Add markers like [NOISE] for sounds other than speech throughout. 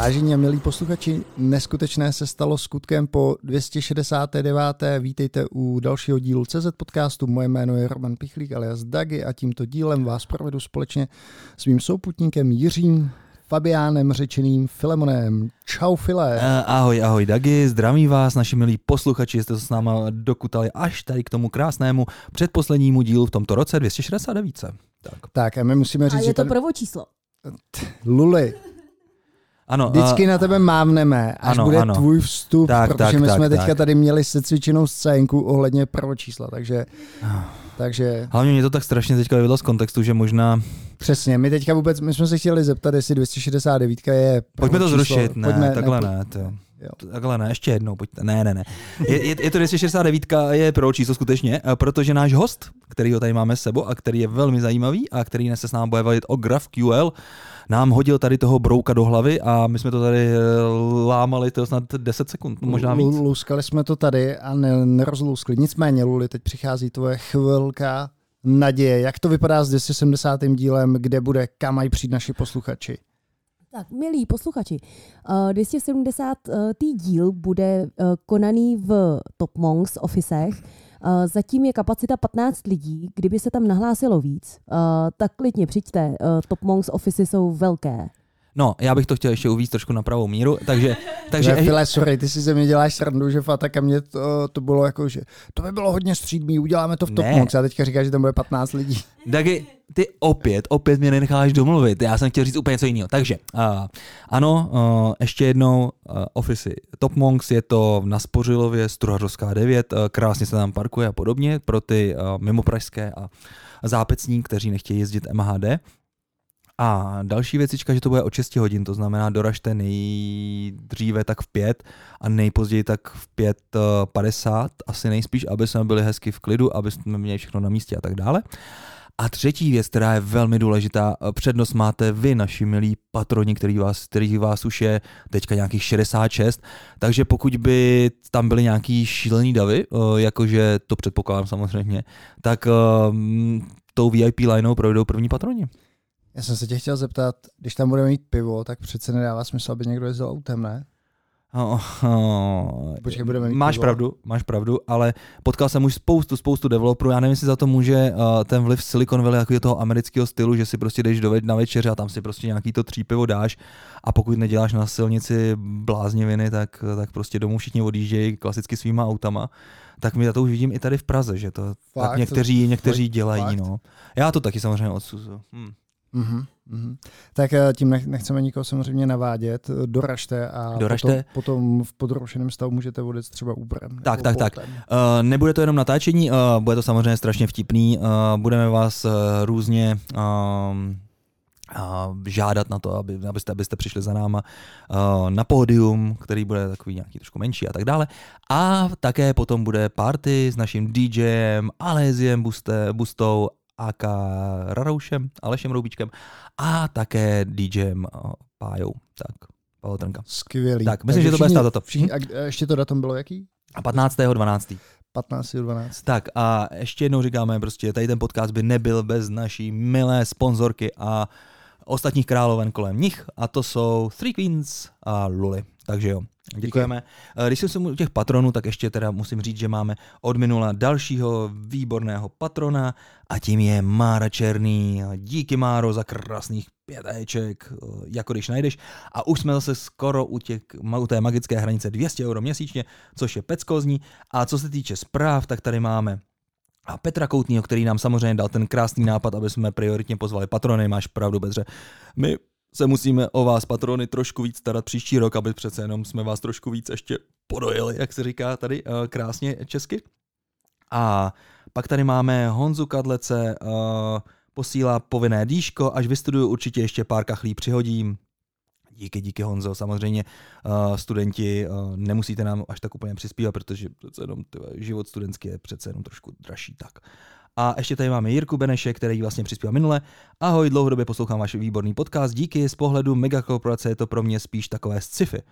Vážení a milí posluchači, neskutečné se stalo skutkem po 269. Vítejte u dalšího dílu CZ podcastu. Moje jméno je Roman Pichlík alias Dagi a tímto dílem vás provedu společně s mým souputníkem Jiřím Fabiánem řečeným Filemonem. Čau File. Uh, ahoj, ahoj Dagi, zdraví vás, naši milí posluchači, jste se s náma dokutali až tady k tomu krásnému předposlednímu dílu v tomto roce 269. Tak, tak a my musíme říct, a je že to prvo číslo. Luli, ano, Vždycky uh, na tebe mávneme, až ano, bude ano. tvůj vstup, tak, protože tak, my tak, jsme tak, teďka tak. tady měli secvičenou scénku ohledně prvočísla, takže... takže... Hlavně mě to tak strašně teďka vyvedlo z kontextu, že možná... Přesně, my teďka vůbec, my jsme se chtěli zeptat, jestli 269 je Pojďme to zrušit, ne, Pojďme, takhle ne, ne to. Jo. Takhle ne, ještě jednou, pojďte. Ne, ne, ne. Je, je, je to 269 je pro číslo skutečně, protože náš host, který ho tady máme s sebou a který je velmi zajímavý a který se s námi bude bavit o GraphQL, nám hodil tady toho brouka do hlavy a my jsme to tady eh, lámali to snad 10 sekund, možná víc. Luskali jsme to tady a ne, nerozlouskli. Nicméně, Luli, teď přichází tvoje chvilka naděje. Jak to vypadá s 270. dílem, kde bude, kam mají přijít naši posluchači? Tak, milí posluchači, 270. Eh, díl bude eh, konaný v Top Monks officech. Zatím je kapacita 15 lidí. Kdyby se tam nahlásilo víc, tak klidně přijďte. Top Monks office jsou velké. No, já bych to chtěl ještě uvíct trošku na pravou míru, takže... [LAUGHS] takže ne, File, sorry, ty si ze mě děláš srandu, že Fataka mě to, to bylo jako, že to by bylo hodně střídmý, uděláme to v Top Mox a teďka říkáš, že tam bude 15 lidí. [LAUGHS] Taky ty opět, opět mě nenecháš domluvit, já jsem chtěl říct úplně něco jiného. Takže, uh, ano, uh, ještě jednou, uh, Office Top Monks, je to na Spořilově, Struhařovská 9, uh, krásně se tam parkuje a podobně pro ty uh, mimo pražské a zápecní, kteří nechtějí jezdit MHD. A další věcička, že to bude o 6 hodin, to znamená doražte nejdříve tak v 5 a nejpozději tak v 5.50, asi nejspíš, aby jsme byli hezky v klidu, aby jsme měli všechno na místě a tak dále. A třetí věc, která je velmi důležitá, přednost máte vy, naši milí patroni, který vás, kterých vás už je teďka nějakých 66, takže pokud by tam byly nějaký šílený davy, eh, jakože to předpokládám samozřejmě, tak eh, tou VIP lineou projdou první patroni. Já jsem se tě chtěl zeptat, když tam budeme mít pivo, tak přece nedává smysl, aby někdo jezdil autem, ne? Oh, oh, Počkej, budeme mít máš pivo. pravdu, máš pravdu, ale potkal jsem už spoustu, spoustu developerů, já nevím, jestli za to může uh, ten vliv Silicon Valley jako toho amerického stylu, že si prostě jdeš do na večeře a tam si prostě nějaký to třípivo dáš a pokud neděláš na silnici blázniviny, tak, tak prostě domů všichni odjíždějí klasicky svýma autama tak my to už vidím i tady v Praze, že to Fakt, tak někteří, někteří dělají. No. Já to taky samozřejmě odsuzuju. Hm. Mm-hmm, mm-hmm. Tak eh, tím nechceme nikoho samozřejmě navádět. Doražte a Doražte. Potom, potom v podrošeném stavu můžete vodit třeba Uberem. Tak, tak, tak. Uh, nebude to jenom natáčení, uh, bude to samozřejmě strašně vtipný. Uh, budeme vás uh, různě uh, žádat na to, aby, abyste, abyste přišli za náma uh, na pódium, který bude takový nějaký trošku menší a tak dále. A také potom bude party s naším DJem, Aleziem Buste, Bustou AK Raroušem, Alešem Roubičkem a také DJem eh, Pájou. Tak, Pavel Trnka. Skvělý. Tak, myslím, Takže že to bude stát toto. Všichni, hm? a ještě to datum bylo jaký? A 15.12. 15.12. Tak a ještě jednou říkáme, prostě tady ten podcast by nebyl bez naší milé sponzorky a ostatních královen kolem nich a to jsou Three Queens a Luli. Takže jo, děkujeme. Díky. Když jsem u těch patronů, tak ještě teda musím říct, že máme od minula dalšího výborného patrona a tím je Mára Černý. Díky Máro za krásných pět éček, jako když najdeš. A už jsme zase skoro u, těch, u té magické hranice 200 euro měsíčně, což je peckozní. A co se týče zpráv, tak tady máme a Petra Koutního, který nám samozřejmě dal ten krásný nápad, aby jsme prioritně pozvali patrony, máš pravdu, Petře. My se musíme o vás, patrony, trošku víc starat příští rok, aby přece jenom jsme vás trošku víc ještě podojili, jak se říká tady uh, krásně česky. A pak tady máme Honzu Kadlece, uh, posílá povinné dýško, až vystuduju určitě ještě pár kachlí přihodím. Díky, díky Honzo. Samozřejmě uh, studenti uh, nemusíte nám až tak úplně přispívat, protože přece jenom život studentský je přece jenom trošku dražší. Tak. A ještě tady máme Jirku Beneše, který vlastně přispěl minule. Ahoj, dlouhodobě poslouchám váš výborný podcast. Díky, z pohledu megakorporace je to pro mě spíš takové sci-fi.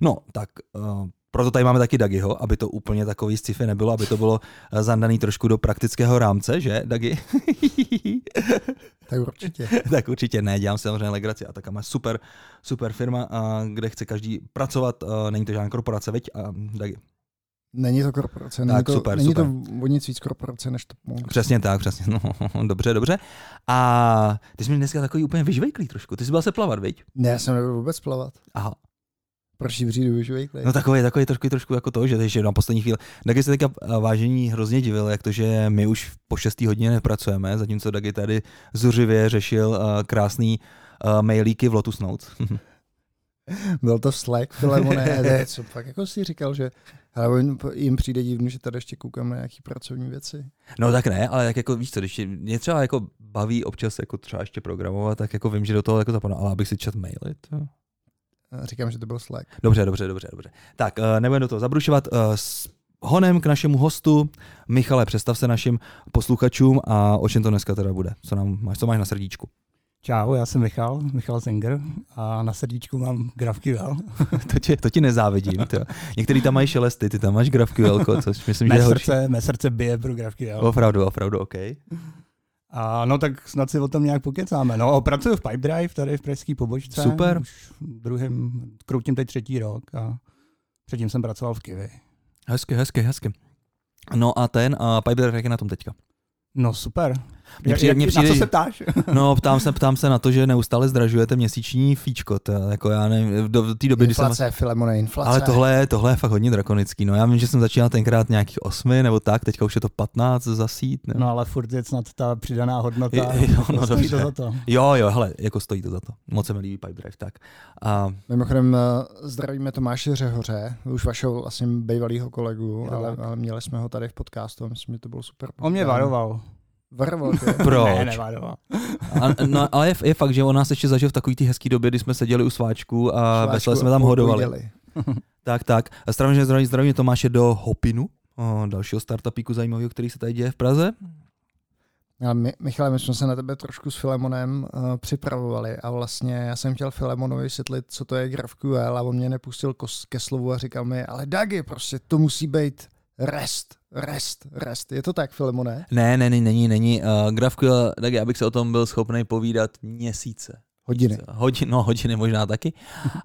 No, tak uh, proto tady máme taky Dagiho, aby to úplně takový sci-fi nebylo, aby to bylo zandaný trošku do praktického rámce, že, Dagi? [LAUGHS] Tak určitě. [LAUGHS] tak určitě ne, dělám si samozřejmě legraci. A taká má super, super firma, a kde chce každý pracovat. Není to žádná korporace, veď? A, tak, Není to korporace, není, Tak, to, super, není super. to o nic víc korporace než to. Přesně tak, přesně. No, [LAUGHS] dobře, dobře. A ty jsi mi dneska takový úplně vyžvejklý trošku. Ty jsi byl se plavat, viď? Ne, já jsem nebyl vůbec plavat. Aha. Proč přijdu vyklej? No takový, takový trošku, trošku jako to, že ještě na poslední chvíli. Dagi se teďka eh, vážení hrozně divil, jak to, že my už po 6. hodině nepracujeme, zatímco Dagi tady zuřivě řešil uh, krásný uh, mailíky v Lotus Notes. [LAUGHS] [LAUGHS] Byl to Slack, Filemone, [LAUGHS] ne, co pak jako si říkal, že ale jim přijde divný, že tady ještě koukám na nějaký pracovní věci. no tak ne, ale jak jako víš co, když mě třeba jako baví občas jako třeba ještě programovat, tak jako vím, že do toho jako zapadnu, ale abych si čet maily, to... A Říkám, že to byl Slack. Dobře, dobře, dobře, dobře. Tak, uh, nebudeme do toho zabrušovat. Uh, s honem k našemu hostu. Michale, představ se našim posluchačům a o čem to dneska teda bude. Co, nám máš, co máš na srdíčku? Čau, já jsem Michal, Michal Zenger a na srdíčku mám GraphQL. [LAUGHS] to, tě, to ti nezávidím. To. Některý tam mají šelesty, ty tam máš GraphQL, což myslím, že Mé je horší. srdce, mé srdce bije pro GraphQL. Opravdu, opravdu, OK. A no tak snad si o tom nějak pokecáme. No, pracuji v Pipedrive tady v pražské pobočce. Super. Už druhým, kroutím teď třetí rok a předtím jsem pracoval v Kiwi. Hezky, hezky, hezky. No a ten, a Piper, jak je na tom teďka? No super. Mně přijde- na přijde, co že- se ptáš? [LAUGHS] No, ptám se, ptám se na to, že neustále zdražujete měsíční fíčko. To, je jako já nevím, do, do té doby, kdy jsem... Inflace, Filemone, inflace. Ale tohle, je- tohle je fakt hodně drakonický. No já vím, že jsem začínal tenkrát nějakých osmi nebo tak, teďka už je to 15 za sít. Ne? No ale furt je snad ta přidaná hodnota. Jo, jo, no Stojí dobře. to za to. Jo, jo, hele, jako stojí to za to. Moc se mi líbí Pipedrive, tak. A Mimochodem eh, zdravíme Tomáše Řehoře, už vašeho vlastně bývalého kolegu, ale, ale, měli jsme ho tady v podcastu myslím, že to bylo super. On mě varoval. Tě. [LAUGHS] proč? Ne, nevaroval. A, no, ale je, je, fakt, že on nás ještě zažil v takový té hezký době, kdy jsme seděli u sváčku a Šváčku vesele jsme tam hodovali. [LAUGHS] Tak, tak. A zdravím, zdravím, zdravím Tomáše do Hopinu, o, dalšího startupíku zajímavého, který se tady děje v Praze. Ale my, Michale, my jsme se na tebe trošku s Filemonem uh, připravovali a vlastně já jsem chtěl Filemonovi vysvětlit, co to je GraphQL a on mě nepustil kos, ke slovu a říkal mi, ale Dagi, prostě to musí být REST, REST, REST. Je to tak, Filemone? Ne, ne, ne, není, není. Uh, GraphQL, tak já bych se o tom byl schopný povídat měsíce. Hodiny. Hodin, no, hodiny možná taky.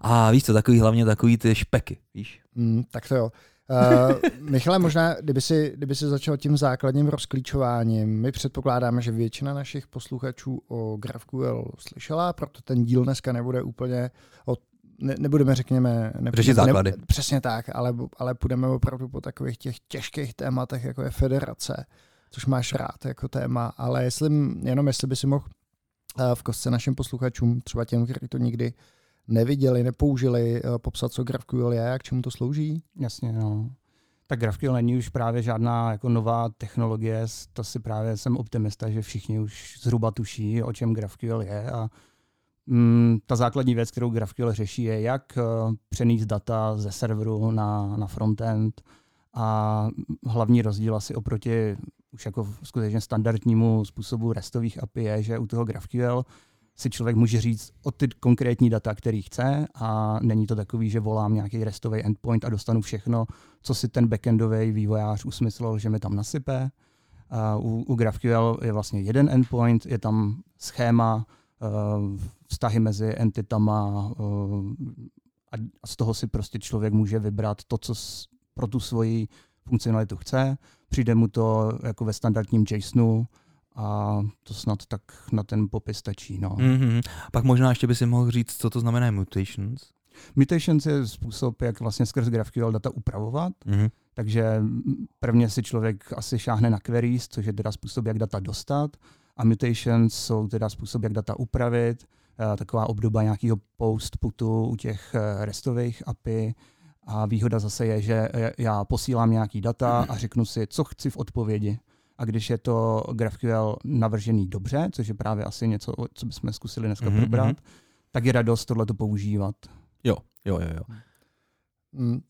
A víš co, takový hlavně takový ty špeky, víš. Mm, tak to jo. Uh, Michale, možná, kdyby si, kdyby si začal tím základním rozklíčováním, my předpokládáme, že většina našich posluchačů o GraphQL slyšela, proto ten díl dneska nebude úplně o ne, nebudeme, řekněme, ne, Řešit základy. Ne, přesně tak, ale, ale půjdeme opravdu po takových těch těžkých tématech, jako je federace, což máš rád jako téma, ale jestli, jenom jestli by si mohl eh, v kostce našim posluchačům, třeba těm, kteří to nikdy neviděli, nepoužili, eh, popsat, co GraphQL je a k čemu to slouží? Jasně, no. Tak GraphQL není už právě žádná jako nová technologie, to si právě jsem optimista, že všichni už zhruba tuší, o čem GraphQL je a mm, ta základní věc, kterou GraphQL řeší, je jak uh, přenést data ze serveru na, na frontend a hlavní rozdíl asi oproti už jako skutečně standardnímu způsobu restových API je, že u toho GraphQL si člověk může říct o ty konkrétní data, který chce a není to takový, že volám nějaký restový endpoint a dostanu všechno, co si ten backendový vývojář usmyslel, že mi tam nasype. A u, u GraphQL je vlastně jeden endpoint, je tam schéma, uh, vztahy mezi entitama uh, a, z toho si prostě člověk může vybrat to, co pro tu svoji funkcionalitu chce. Přijde mu to jako ve standardním JSONu a to snad tak na ten popis stačí. No. Mm-hmm. Pak možná ještě by si mohl říct, co to znamená mutations. Mutations je způsob, jak vlastně skrz GraphQL data upravovat. Mm-hmm. Takže prvně si člověk asi šáhne na queries, což je teda způsob, jak data dostat. A mutations jsou teda způsob, jak data upravit. Eh, Taková obdoba nějakého post putu u těch eh, restových API. A výhoda zase je, že eh, já posílám nějaký data a řeknu si, co chci v odpovědi. A když je to GraphQL navržený dobře, což je právě asi něco, co bychom zkusili dneska Mhm, mm-hmm. probrat, tak je radost tohleto používat. Jo, jo, jo, jo. Mm,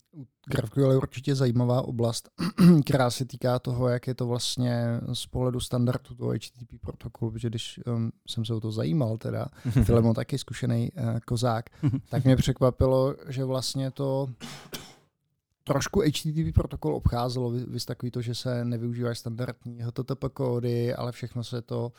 GraphQL je určitě zajímavá oblast, [CLEARS THROAT] která se týká toho, jak je to vlastně z pohledu standardu toho HTTP protokolu, protože když um, jsem se o to zajímal, teda [LAUGHS] Filemon taky zkušený uh, kozák, [LAUGHS] tak mě překvapilo, že vlastně to trošku HTTP protokol obcházelo, vy, vy takový to, že se nevyužívají standardní HTTP kódy, ale všechno se to uh,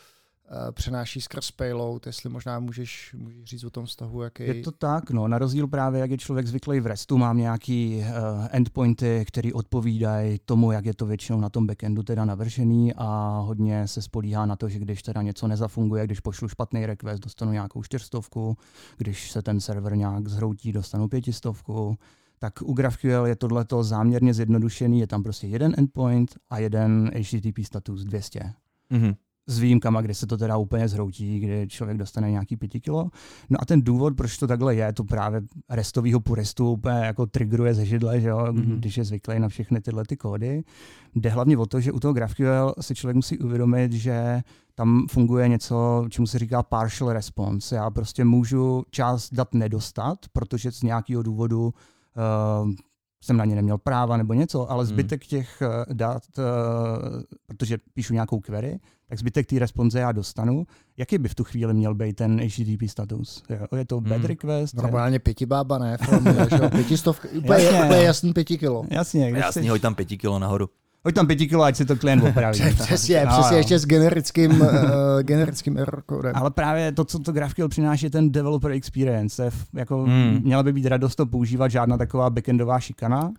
přenáší skrz payload, jestli možná můžeš, můžeš říct o tom vztahu, jaký... Je to tak, no, na rozdíl právě, jak je člověk zvyklý v RESTu, mám nějaký uh, endpointy, které odpovídají tomu, jak je to většinou na tom backendu teda navržený a hodně se spolíhá na to, že když teda něco nezafunguje, když pošlu špatný request, dostanu nějakou čtyřstovku, když se ten server nějak zhroutí, dostanu pětistovku, tak u GraphQL je tohleto záměrně zjednodušený, je tam prostě jeden endpoint a jeden HTTP status 200. Mm-hmm s výjimkama, kdy se to teda úplně zhroutí, kdy člověk dostane nějaký pěti kilo. No a ten důvod, proč to takhle je, to právě restového puristu úplně jako triggeruje ze židle, že jo, mm-hmm. když je zvyklý na všechny tyhle ty kódy. Jde hlavně o to, že u toho GraphQL si člověk musí uvědomit, že tam funguje něco, čemu se říká partial response. Já prostě můžu část dat nedostat, protože z nějakého důvodu uh, jsem na ně neměl práva nebo něco, ale hmm. zbytek těch uh, dat, uh, protože píšu nějakou query, tak zbytek té responze já dostanu. Jaký by v tu chvíli měl být ten HTTP status? Je to bad hmm. request? Normálně pěti bába, ne? Pětistovka, [LAUGHS] úplně, úplně jasný pěti kilo. Jasně. Jasný, hoď tam pěti kilo nahoru. Hoď tam pěti kilo, ať si to klient opraví. [LAUGHS] přesně, no, přesně no. ještě s generickým, uh, generickým error codem. Ale právě to, co to GraphQL přináší, je ten developer experience. Jako, hmm. Měla by být radost to používat, žádná taková backendová šikana.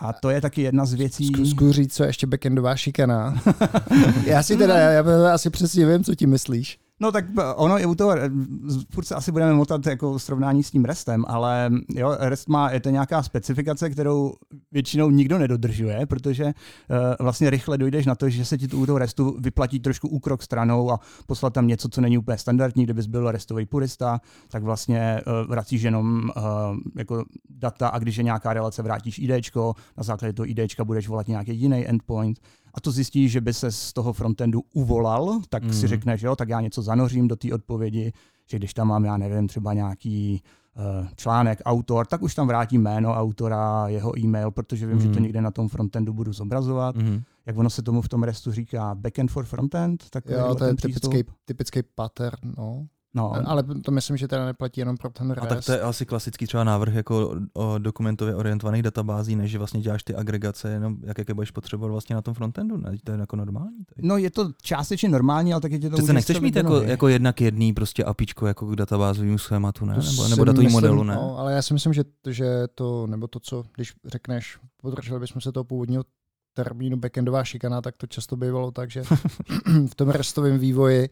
A to je taky jedna z věcí. Zkus říct, co je ještě backendová šikana. [LAUGHS] já si teda, já, já asi přesně vím, co ti myslíš. No tak ono i u toho, eh, furt se asi budeme motat jako srovnání s tím restem, ale jo, rest má, je to nějaká specifikace, kterou většinou nikdo nedodržuje, protože uh, vlastně rychle dojdeš na to, že se ti tu u toho restu vyplatí trošku úkrok stranou a poslat tam něco, co není úplně standardní, kdybys byl restový purista, tak vlastně uh, vracíš jenom uh, jako data a když je nějaká relace, vrátíš IDčko, na základě toho IDčka budeš volat nějaký jiný endpoint a to zjistíš, že by se z toho frontendu uvolal, tak mm. si mhm. řekneš, jo, tak já něco zanořím do té odpovědi, že když tam mám, já nevím, třeba nějaký uh, článek, autor, tak už tam vrátím jméno autora, jeho e-mail, protože vím, mm. že to mhm. někde na tom frontendu budu zobrazovat. Mm. Jak ono se tomu v tom restu říká backend for frontend? Tak jo, to je typický, typický pattern, no. No. Ale to myslím, že teda neplatí jenom pro ten REST. A tak to je asi klasický třeba návrh jako o dokumentově orientovaných databází, než že vlastně děláš ty agregace, jenom jak, jaké budeš potřebovat vlastně na tom frontendu. Ne? To je jako normální. Tady. No je to částečně normální, ale taky tě to Přece nechceš mít jako, jako jednak jedný prostě apičko jako k databázovému schématu, ne? Nebo, nebo datový modelu, ne? No, ale já si myslím, že, že to, nebo to, co, když řekneš, podrželi bychom se toho původního termínu backendová šikana, tak to často bývalo tak, že [LAUGHS] v tom restovém vývoji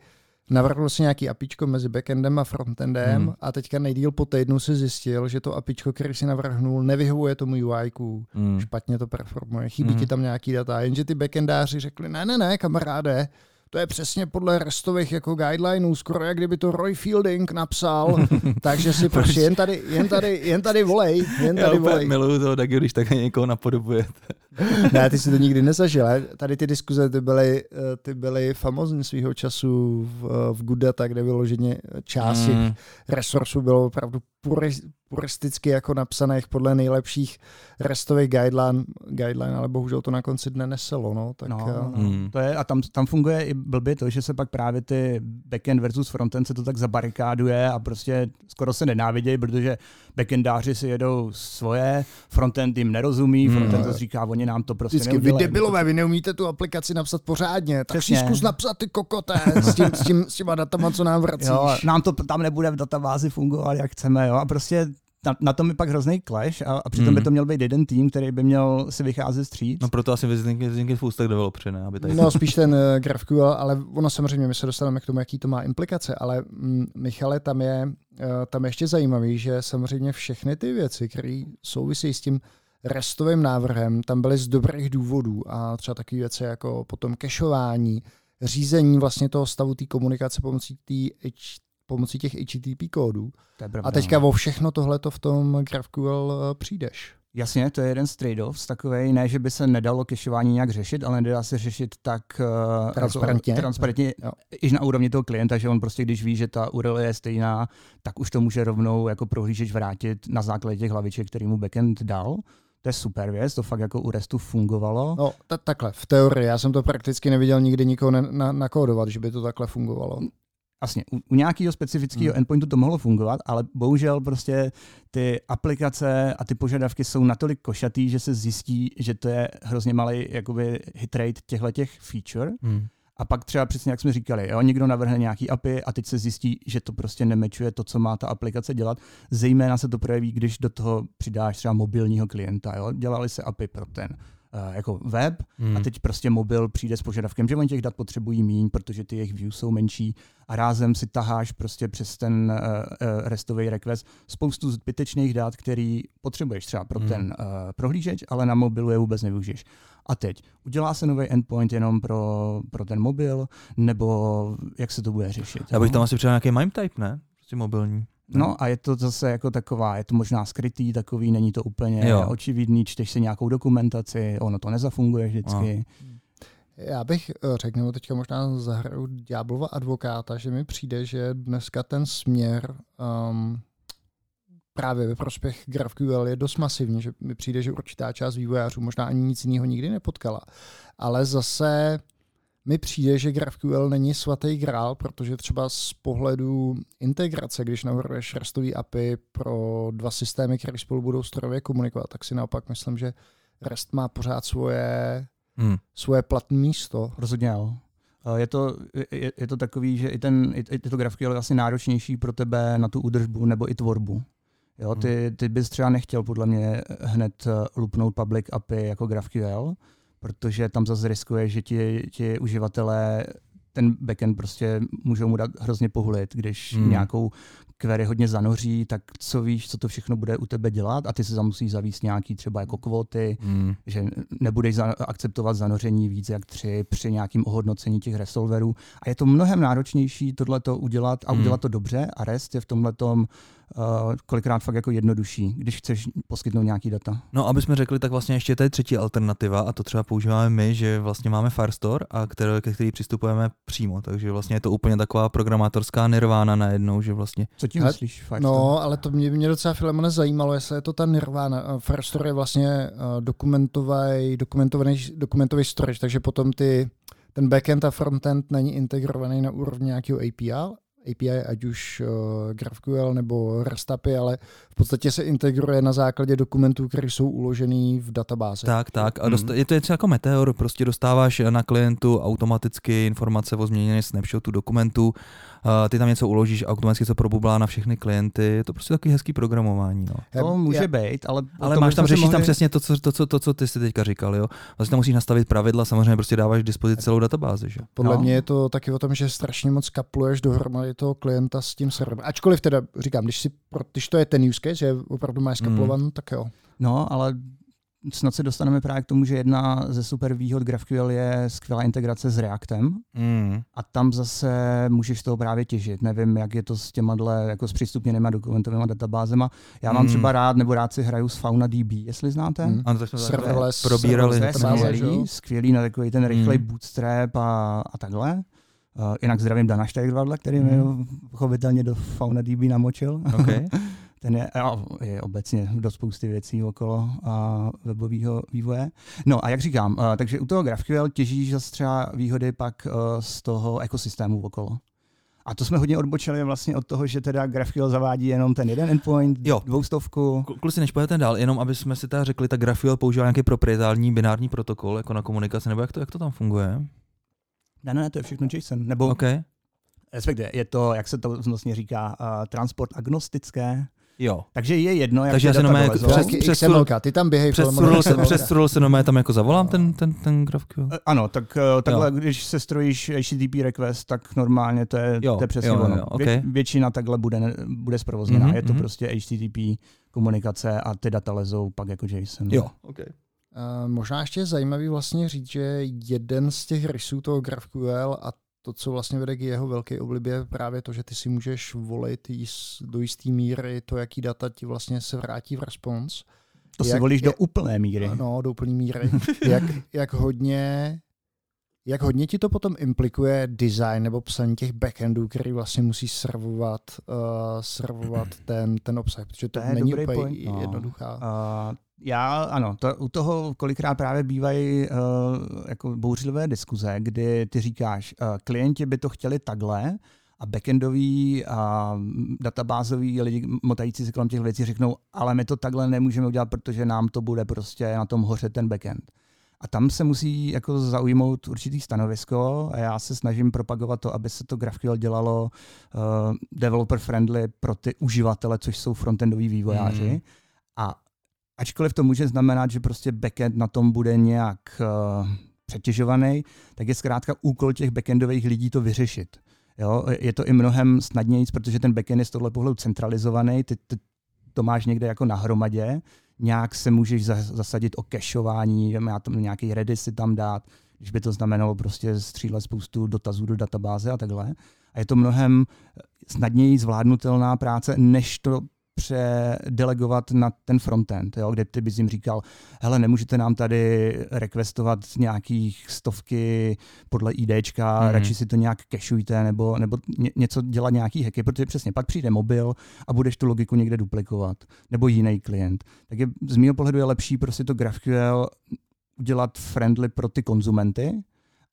navrhl si nějaký apičko mezi backendem a frontendem hmm. a teďka nejdíl po týdnu si zjistil, že to apičko, který si navrhnul, nevyhovuje tomu UI, hmm. špatně to performuje, chybí hmm. ti tam nějaký data, jenže ty backendáři řekli, ne, ne, ne, kamaráde, to je přesně podle restových jako guidelineů, skoro jak kdyby to Roy Fielding napsal, [LAUGHS] takže si prostě jen tady, jen tady, jen tady volej, jen tady Já volej. miluju toho, tak když tak někoho napodobujete. [LAUGHS] ne, ty si to nikdy nezažil. Tady ty diskuze ty byly, eh, ty byly famozní svého času v, v Good Data, kde vyloženě část mm. resursů bylo opravdu puristicky jako napsaných podle nejlepších restových guideline, guideline, ale bohužel to na konci dne neselo. No, tak, no, uh, hmm. to je, a tam, tam funguje i blbě to, že se pak právě ty backend versus frontend se to tak zabarikáduje a prostě skoro se nenávidějí, protože backendáři si jedou svoje, frontend jim nerozumí, hmm. frontend to říká, oni nám to prostě Vždycky, neudělají. Vy debilové, vy neumíte tu aplikaci napsat pořádně, tak Přesně. si zkus napsat ty kokoté s, tím, s, tím, s těma datama, co nám vracíš. Jo, nám to tam nebude v databázi fungovat, jak chceme, jo, a prostě na, na tom je pak hrozný clash a, a přitom mm. by to měl být jeden tým, který by měl si vycházet stříc. No proto asi vznikly full stack developery, ne? Aby tady... No spíš ten uh, [LAUGHS] GraphQL, ale ono samozřejmě, my se dostaneme k tomu, jaký to má implikace, ale mm, Michale, tam je, uh, tam je ještě zajímavý, že samozřejmě všechny ty věci, které souvisí s tím restovým návrhem, tam byly z dobrých důvodů a třeba takové věci jako potom kešování, řízení vlastně toho stavu té komunikace pomocí té pomocí těch HTTP kódů. a teďka no. o všechno tohleto v tom GraphQL eh, přijdeš. Jasně, to je jeden z trade-offs, takový, ne, že by se nedalo kešování nějak řešit, ale nedá se řešit tak transparentně, jako, transparentně jo. i na úrovni toho klienta, že on prostě, když ví, že ta URL je stejná, tak už to může rovnou jako prohlížeč vrátit na základě těch hlaviček, který mu backend dal. To je super věc, to fakt jako u RESTu fungovalo. No, ta- takhle, v teorii, já jsem to prakticky neviděl nikdy nikoho ne- na- nakódovat, že by to takhle fungovalo. Vlastně u, u nějakého specifického hmm. endpointu to mohlo fungovat, ale bohužel prostě ty aplikace a ty požadavky jsou natolik košatý, že se zjistí, že to je hrozně malý jakoby hit rate těchto těch feature. Hmm. A pak třeba přesně, jak jsme říkali, jo, někdo navrhne nějaký API a teď se zjistí, že to prostě nemečuje to, co má ta aplikace dělat. Zejména se to projeví, když do toho přidáš třeba mobilního klienta. Jo. Dělali se API pro ten jako web hmm. a teď prostě mobil přijde s požadavkem, že oni těch dat potřebují míň, protože ty jejich views jsou menší a rázem si taháš prostě přes ten uh, uh, restový request spoustu zbytečných dat, který potřebuješ třeba pro hmm. ten uh, prohlížeč, ale na mobilu je vůbec nevyužiješ. A teď, udělá se nový endpoint jenom pro, pro ten mobil, nebo jak se to bude řešit? Já bych tam asi přidal nějaký MIME type, ne? Prostě mobilní. No a je to zase jako taková, je to možná skrytý takový, není to úplně jo. očividný, čteš si nějakou dokumentaci, ono to nezafunguje vždycky. No. Já bych eh, řekl, nebo teďka možná zahraju ďáblova advokáta, že mi přijde, že dneska ten směr um, právě ve prospěch GraphQL je dost masivní, že mi přijde, že určitá část vývojářů možná ani nic jiného nikdy nepotkala. Ale zase mi přijde, že GraphQL není svatý grál, protože třeba z pohledu integrace, když navrhuješ restový API pro dva systémy, které spolu budou strojově komunikovat, tak si naopak myslím, že REST má pořád svoje, hmm. svoje platné místo. Rozhodně jo. Je to, je, je to takový, že i, ten, i, i to GraphQL je asi náročnější pro tebe na tu údržbu nebo i tvorbu. Jo, ty, hmm. ty bys třeba nechtěl podle mě hned eh, lupnout public API jako GraphQL, protože tam zase riskuje, že ti, ti uživatelé ten backend prostě můžou mu dát hrozně pohulit, když hmm. nějakou query hodně zanoří, tak co víš, co to všechno bude u tebe dělat a ty se tam musíš zavíst nějaký třeba jako kvóty, hmm. že nebudeš za, akceptovat zanoření víc jak tři při nějakým ohodnocení těch resolverů. A je to mnohem náročnější tohle to udělat a hmm. udělat to dobře a REST je v tomhle tom uh, kolikrát fakt jako jednodušší, když chceš poskytnout nějaký data. No, aby jsme řekli, tak vlastně ještě je třetí alternativa a to třeba používáme my, že vlastně máme Firestore, a které, ke který přistupujeme přímo, takže vlastně je to úplně taková programátorská nirvána najednou, že vlastně... Co tím myslíš, Firestore? No, ale to mě, mě docela Filemone zajímalo, jestli je to ta nirvána. Eh, Firestore je vlastně uh, dokumentový, dokumentovaný, dokumentový storage, takže potom ty ten backend a frontend není integrovaný na úrovni nějakého API, API, ať už uh, GraphQL nebo REST API, ale v podstatě se integruje na základě dokumentů, které jsou uložený v databázi. Tak, tak. A dost, mm. je to něco jako Meteor, prostě dostáváš na klientu automaticky informace o změněné snapshotu dokumentu ty tam něco uložíš a automaticky se probublá na všechny klienty. Je to prostě takový hezký programování. No. To může já, být, ale... Ale máš tam, řešit mohli... tam přesně to co, to, co, to, co ty jsi teďka říkal. Jo? Vlastně tam musíš nastavit pravidla, samozřejmě prostě dáváš k dispozici celou databázi. Že? Podle no. mě je to taky o tom, že strašně moc kapluješ dohromady toho klienta s tím serverem. Ačkoliv teda říkám, když, si, když to je ten use case, že opravdu máš skaplovan, mm. tak jo. No, ale snad se dostaneme právě k tomu, že jedna ze super výhod GraphQL je skvělá integrace s Reactem mm. a tam zase můžeš toho právě těžit. Nevím, jak je to s těma jako s přístupněnými dokumentovými databázema. Já mám mm. třeba rád, nebo rád si hraju s FaunaDB, jestli znáte. Mm. Ano, to jsme serverless, probírali. Skvělý, skvělý na takový ten rychlej mm. bootstrap a, a takhle. Uh, jinak zdravím Dana Steigerwadla, který mm. mi pochopitelně do FaunaDB namočil. Okay. [LAUGHS] ten je, je obecně do spousty věcí okolo a webového vývoje. No a jak říkám, takže u toho GraphQL těžíš zase třeba výhody pak z toho ekosystému okolo. A to jsme hodně odbočili vlastně od toho, že teda GraphQL zavádí jenom ten jeden endpoint, jo. dvoustovku. Kluci, než pojďte dál, jenom aby jsme si teda řekli, tak GraphQL používá nějaký proprietární binární protokol jako na komunikaci, nebo jak to, jak to tam funguje? Ne, ne, to je všechno JSON. Nebo okay. respektive je to, jak se to vlastně říká, uh, transport agnostické. Jo. Takže je jedno, jak Takže já se nomé přes, přes, ty tam běhej. Přes, se, přes se nomé tam jako zavolám ten, ten, ten GraphQL? Eh, ano, tak eh, takhle, jo. když se strojíš HTTP request, tak normálně to je, jo, to je přesně jo, ono. Jo, okay. Vě, většina takhle bude, bude zprovozněna. Mm-hmm, je to mm-hmm. prostě HTTP komunikace a ty data lezou pak jako JSON. Jo, okay. Uh, možná ještě je zajímavý vlastně říct, že jeden z těch rysů toho GraphQL a to, co vlastně vede k jeho velké oblibě, právě to, že ty si můžeš volit do jisté míry to, jaký data ti vlastně se vrátí v response. To jak, si volíš jak, do úplné míry. No, do úplné míry. jak, jak hodně jak hodně ti to potom implikuje design nebo psaní těch backendů, který vlastně musí servovat, uh, servovat [CLEARS THROAT] ten, ten obsah, protože to, to není úplně point. No. jednoduchá. Uh, já ano, to, u toho kolikrát právě bývají uh, jako bouřlivé diskuze, kdy ty říkáš, uh, klienti by to chtěli takhle, a backendoví a databázoví lidi motající se kolem těch věcí řeknou, ale my to takhle nemůžeme udělat, protože nám to bude prostě na tom hoře ten backend. A tam se musí jako zaujmout určitý stanovisko a já se snažím propagovat to, aby se to GraphQL dělalo uh, developer friendly pro ty uživatele, což jsou frontendoví vývojáři. Mm. A ačkoliv to může znamenat, že prostě backend na tom bude nějak uh, přetěžovaný, tak je zkrátka úkol těch backendových lidí to vyřešit. Jo? Je to i mnohem snadnější, protože ten backend je z tohle pohledu centralizovaný, ty, ty to máš někde jako na hromadě, nějak se můžeš zasadit o kešování, já tam nějaký Redis si tam dát, když by to znamenalo prostě střílet spoustu dotazů do databáze a takhle. A je to mnohem snadněji zvládnutelná práce, než to předelegovat na ten frontend, jo, kde ty bys jim říkal, hele, nemůžete nám tady requestovat nějakých stovky podle IDčka, mm. radši si to nějak kešujte, nebo, nebo ně, něco dělat nějaký hacky, protože přesně pak přijde mobil a budeš tu logiku někde duplikovat, nebo jiný klient. Tak je, z mého pohledu je lepší prostě to GraphQL udělat friendly pro ty konzumenty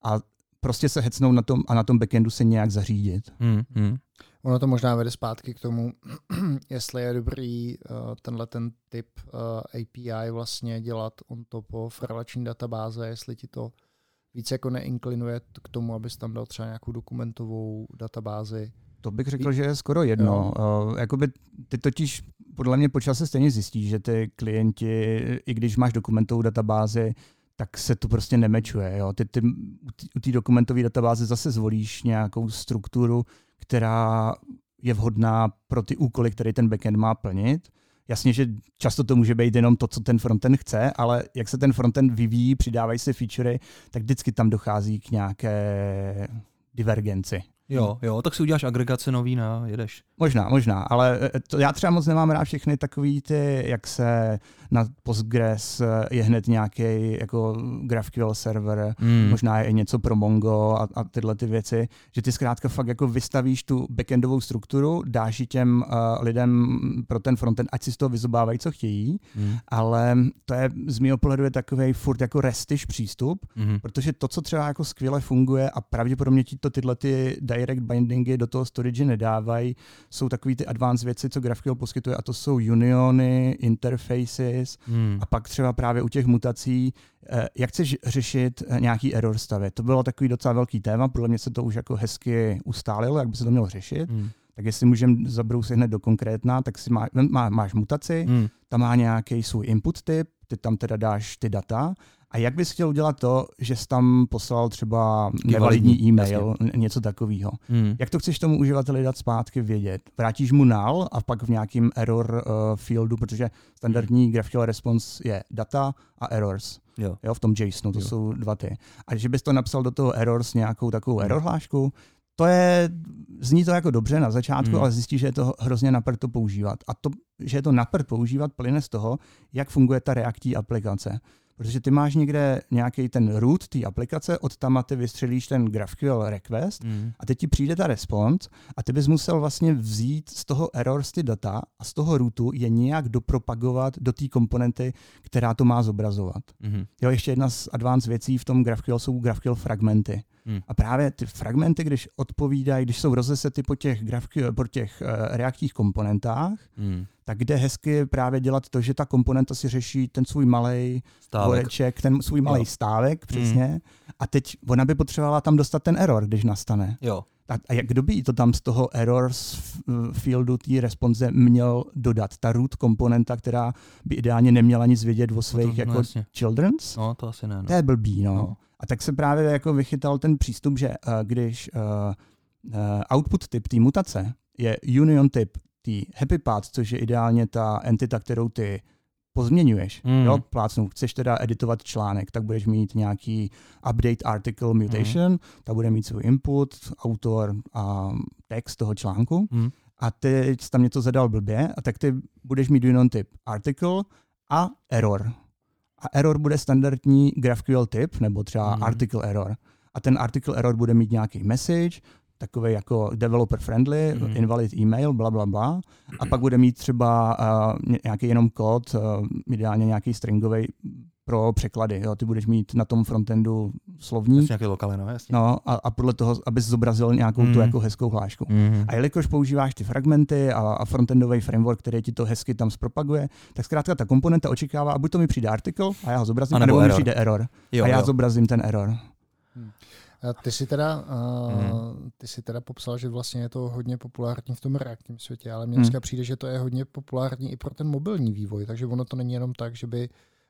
a prostě se hecnout na tom a na tom backendu se nějak zařídit. Mm, mm. Ono to možná vede zpátky k tomu, [CLEARS THROAT] jestli je dobrý uh, tenhle ten typ uh, eh, API vlastně dělat on top of relační databáze, jestli ti to víc jako neinklinuje k tomu, abys tam dal třeba nějakou dokumentovou databázi. To bych řekl, že je skoro jedno. Uh, jakoby ty totiž podle mě počas se stejně zjistíš, že ty klienti, i když máš dokumentovou databázi, tak se to prostě nemečuje. Jo? Ty, ty u té dokumentové databáze zase zvolíš nějakou strukturu, která je vhodná pro ty úkoly, které ten backend má plnit. Jasně, že často to může být jenom to, co ten frontend chce, ale jak se ten frontend vyvíjí, přidávají se featurey, tak vždycky tam dochází k nějaké divergenci. Jo, jo, tak si uděláš agregace nový na jedeš. Možná, možná, ale e, to já třeba moc nemám rád všechny takový ty, jak se na Postgres e, je hned nějaký jako GraphQL server, mm. možná je i něco pro Mongo a, a tyhle ty věci, že ty zkrátka fakt jako vystavíš tu backendovou strukturu, dáš ji těm uh, lidem pro ten frontend, ať si z toho vyzobávají, co chtějí, mm. ale to je z mého pohledu je takový furt jako restiš přístup, mm. protože to, co třeba jako skvěle funguje a pravděpodobně ti to tyhle ty direct bindingy do toho storage nedávají, jsou takový ty advanced věci, co GraphQL poskytuje, a to jsou uniony, interfaces hmm. a pak třeba právě u těch mutací, eh, jak chceš řešit eh, nějaký error stavy. To bylo takový docela velký téma, podle mě se to už jako hezky ustálilo, jak by se to mělo řešit. Hmm. Tak jestli můžeme zabrousit hned do konkrétna, tak si má, má, máš mutaci, hmm. tam má nějaký svůj input typ, ty tam teda dáš ty data a jak bys chtěl udělat to, že jsi tam poslal třeba nevalidní e-mail, jasně. něco takového? Hmm. Jak to chceš tomu uživateli dát zpátky vědět? Vrátíš mu null a pak v nějakém error uh, fieldu, protože standardní hmm. GraphQL response je data a errors. Jo. jo v tom JSONu, to jo. jsou dva ty. A že bys to napsal do toho errors nějakou takovou hmm. error hlášku, to je, zní to jako dobře na začátku, hmm. ale zjistíš, že je to hrozně naprt to používat. A to, že je to naprt používat, plyne z toho, jak funguje ta reaktí aplikace. Protože ty máš někde nějaký ten root té aplikace, od tam ty vystřelíš ten GraphQL request mm. a teď ti přijde ta response a ty bys musel vlastně vzít z toho errors ty data a z toho rootu je nějak dopropagovat do té komponenty, která to má zobrazovat. Mm. Jo, ještě jedna z advanced věcí v tom GraphQL jsou GraphQL fragmenty. Hmm. A právě ty fragmenty, když odpovídají, když jsou rozesety po těch, GraphQL, po těch uh, reaktních komponentách, hmm tak jde hezky právě dělat to, že ta komponenta si řeší ten svůj malý voreček, ten svůj malý stávek, přesně. Mm. A teď ona by potřebovala tam dostat ten error, když nastane. Jo. A, a jak kdo by to tam z toho errors fieldu té response měl dodat? Ta root komponenta, která by ideálně neměla nic vědět o svých no to, jako no, children's? No, to asi ne. No. To je blbý, no. no. A tak se právě jako vychytal ten přístup, že uh, když uh, uh, output typ té mutace je union typ té happy path, což je ideálně ta entita, kterou ty pozměňuješ. Mm. Jo, plácnu, chceš teda editovat článek, tak budeš mít nějaký update article mutation, mm. ta bude mít svůj input, autor a text toho článku. Mm. A teď jsi tam něco zadal blbě, a tak ty budeš mít jenom typ article a error. A error bude standardní GraphQL typ, nebo třeba mm. article error. A ten article error bude mít nějaký message, takový jako developer friendly, mm. invalid email, bla, bla, bla. A pak bude mít třeba uh, nějaký jenom kód, uh, ideálně nějaký stringový, pro překlady. Jo. Ty budeš mít na tom frontendu slovník. Nějaké lokaly, no, jasně. No, a, a podle toho, abys zobrazil nějakou mm. tu jako hezkou hlášku. Mm. A jelikož používáš ty fragmenty a, a frontendový framework, který ti to hezky tam zpropaguje, tak zkrátka ta komponenta očekává, a buď to mi přijde artikel a já ho zobrazím, a nebo, mi přijde error jo, a já jo. zobrazím ten error. Hmm. A ty si teda, uh, hmm. ty si teda popsal, že vlastně je to hodně populární v tom reaktním světě, ale mně dneska hmm. přijde, že to je hodně populární i pro ten mobilní vývoj, takže ono to není jenom tak, že by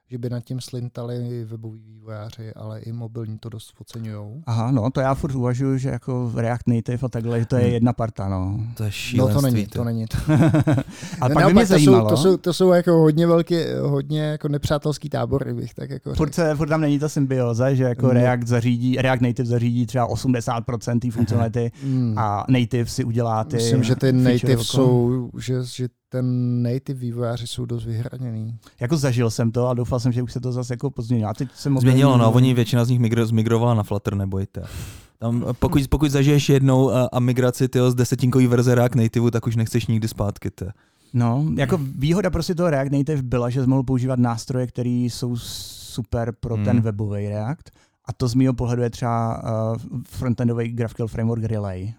že by nad tím slintali weboví vývojáři, ale i mobilní to dost oceňují. Aha, no, to já furt uvažuji, že jako React Native a takhle, že to je jedna parta, no. To je šílenství. No to není, to, není. To. [LAUGHS] ale [LAUGHS] pak by mě zajímalo. To jsou, to jsou, to jsou jako hodně velký, hodně jako nepřátelský tábory, bych tak jako furt, se, furt tam není ta symbioza, že jako mm. React zařídí, React Native zařídí třeba 80% té funkcionality mm. a Native si udělá ty Myslím, že ty Native jsou, že, že ten native vývojáři jsou dost vyhraněný. Jako zažil jsem to a doufal jsem, že už se to zase jako pozměnilo. A teď jsem Změnilo, no, oni většina z nich migro, zmigrovala na Flutter, nebojte. Tam, pokud, pokud zažiješ jednou a, a migraci tyho, z desetinkový verze React Native, tak už nechceš nikdy zpátky. Ty. No, jako výhoda prostě toho React Native byla, že jsi mohl používat nástroje, které jsou super pro hmm. ten webový React. A to z mého pohledu je třeba uh, frontendový GraphQL framework Relay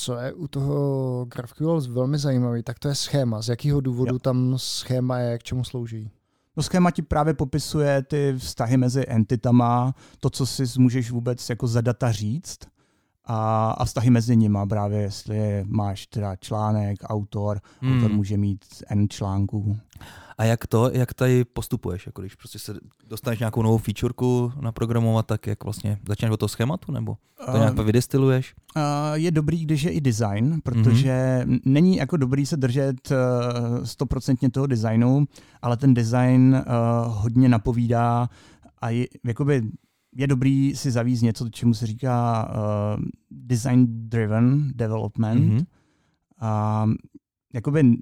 co je u toho GraphQL velmi zajímavý, tak to je schéma. Z jakého důvodu jo. tam schéma je, k čemu slouží? No schéma ti právě popisuje ty vztahy mezi entitama, to, co si můžeš vůbec jako za data říct a, a vztahy mezi nimi, právě jestli máš teda článek, autor, hmm. autor může mít N článků. A jak to, jak tady postupuješ, jako když prostě se dostaneš nějakou novou featureku naprogramovat, tak jak vlastně začneš od toho schématu, nebo to nějak uh, vydestiluješ? Uh, je dobrý, když je i design, protože mm-hmm. není jako dobrý se držet stoprocentně uh, toho designu, ale ten design uh, hodně napovídá a je, jakoby je dobrý si zavízt něco, čemu se říká uh, design driven development. Mm-hmm. A jakoby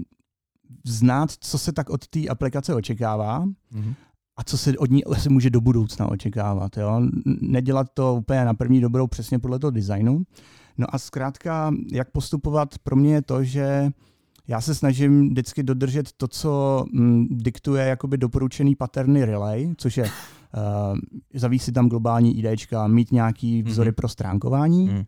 znát, co se tak od té aplikace očekává mm-hmm. a co se od ní se může do budoucna očekávat. Jo? Nedělat to úplně na první dobrou přesně podle toho designu. No a zkrátka, jak postupovat, pro mě je to, že já se snažím vždycky dodržet to, co mm, diktuje jakoby doporučený patterny relay, což je uh, zavísit tam globální IDčka, mít nějaký vzory mm-hmm. pro stránkování, mm.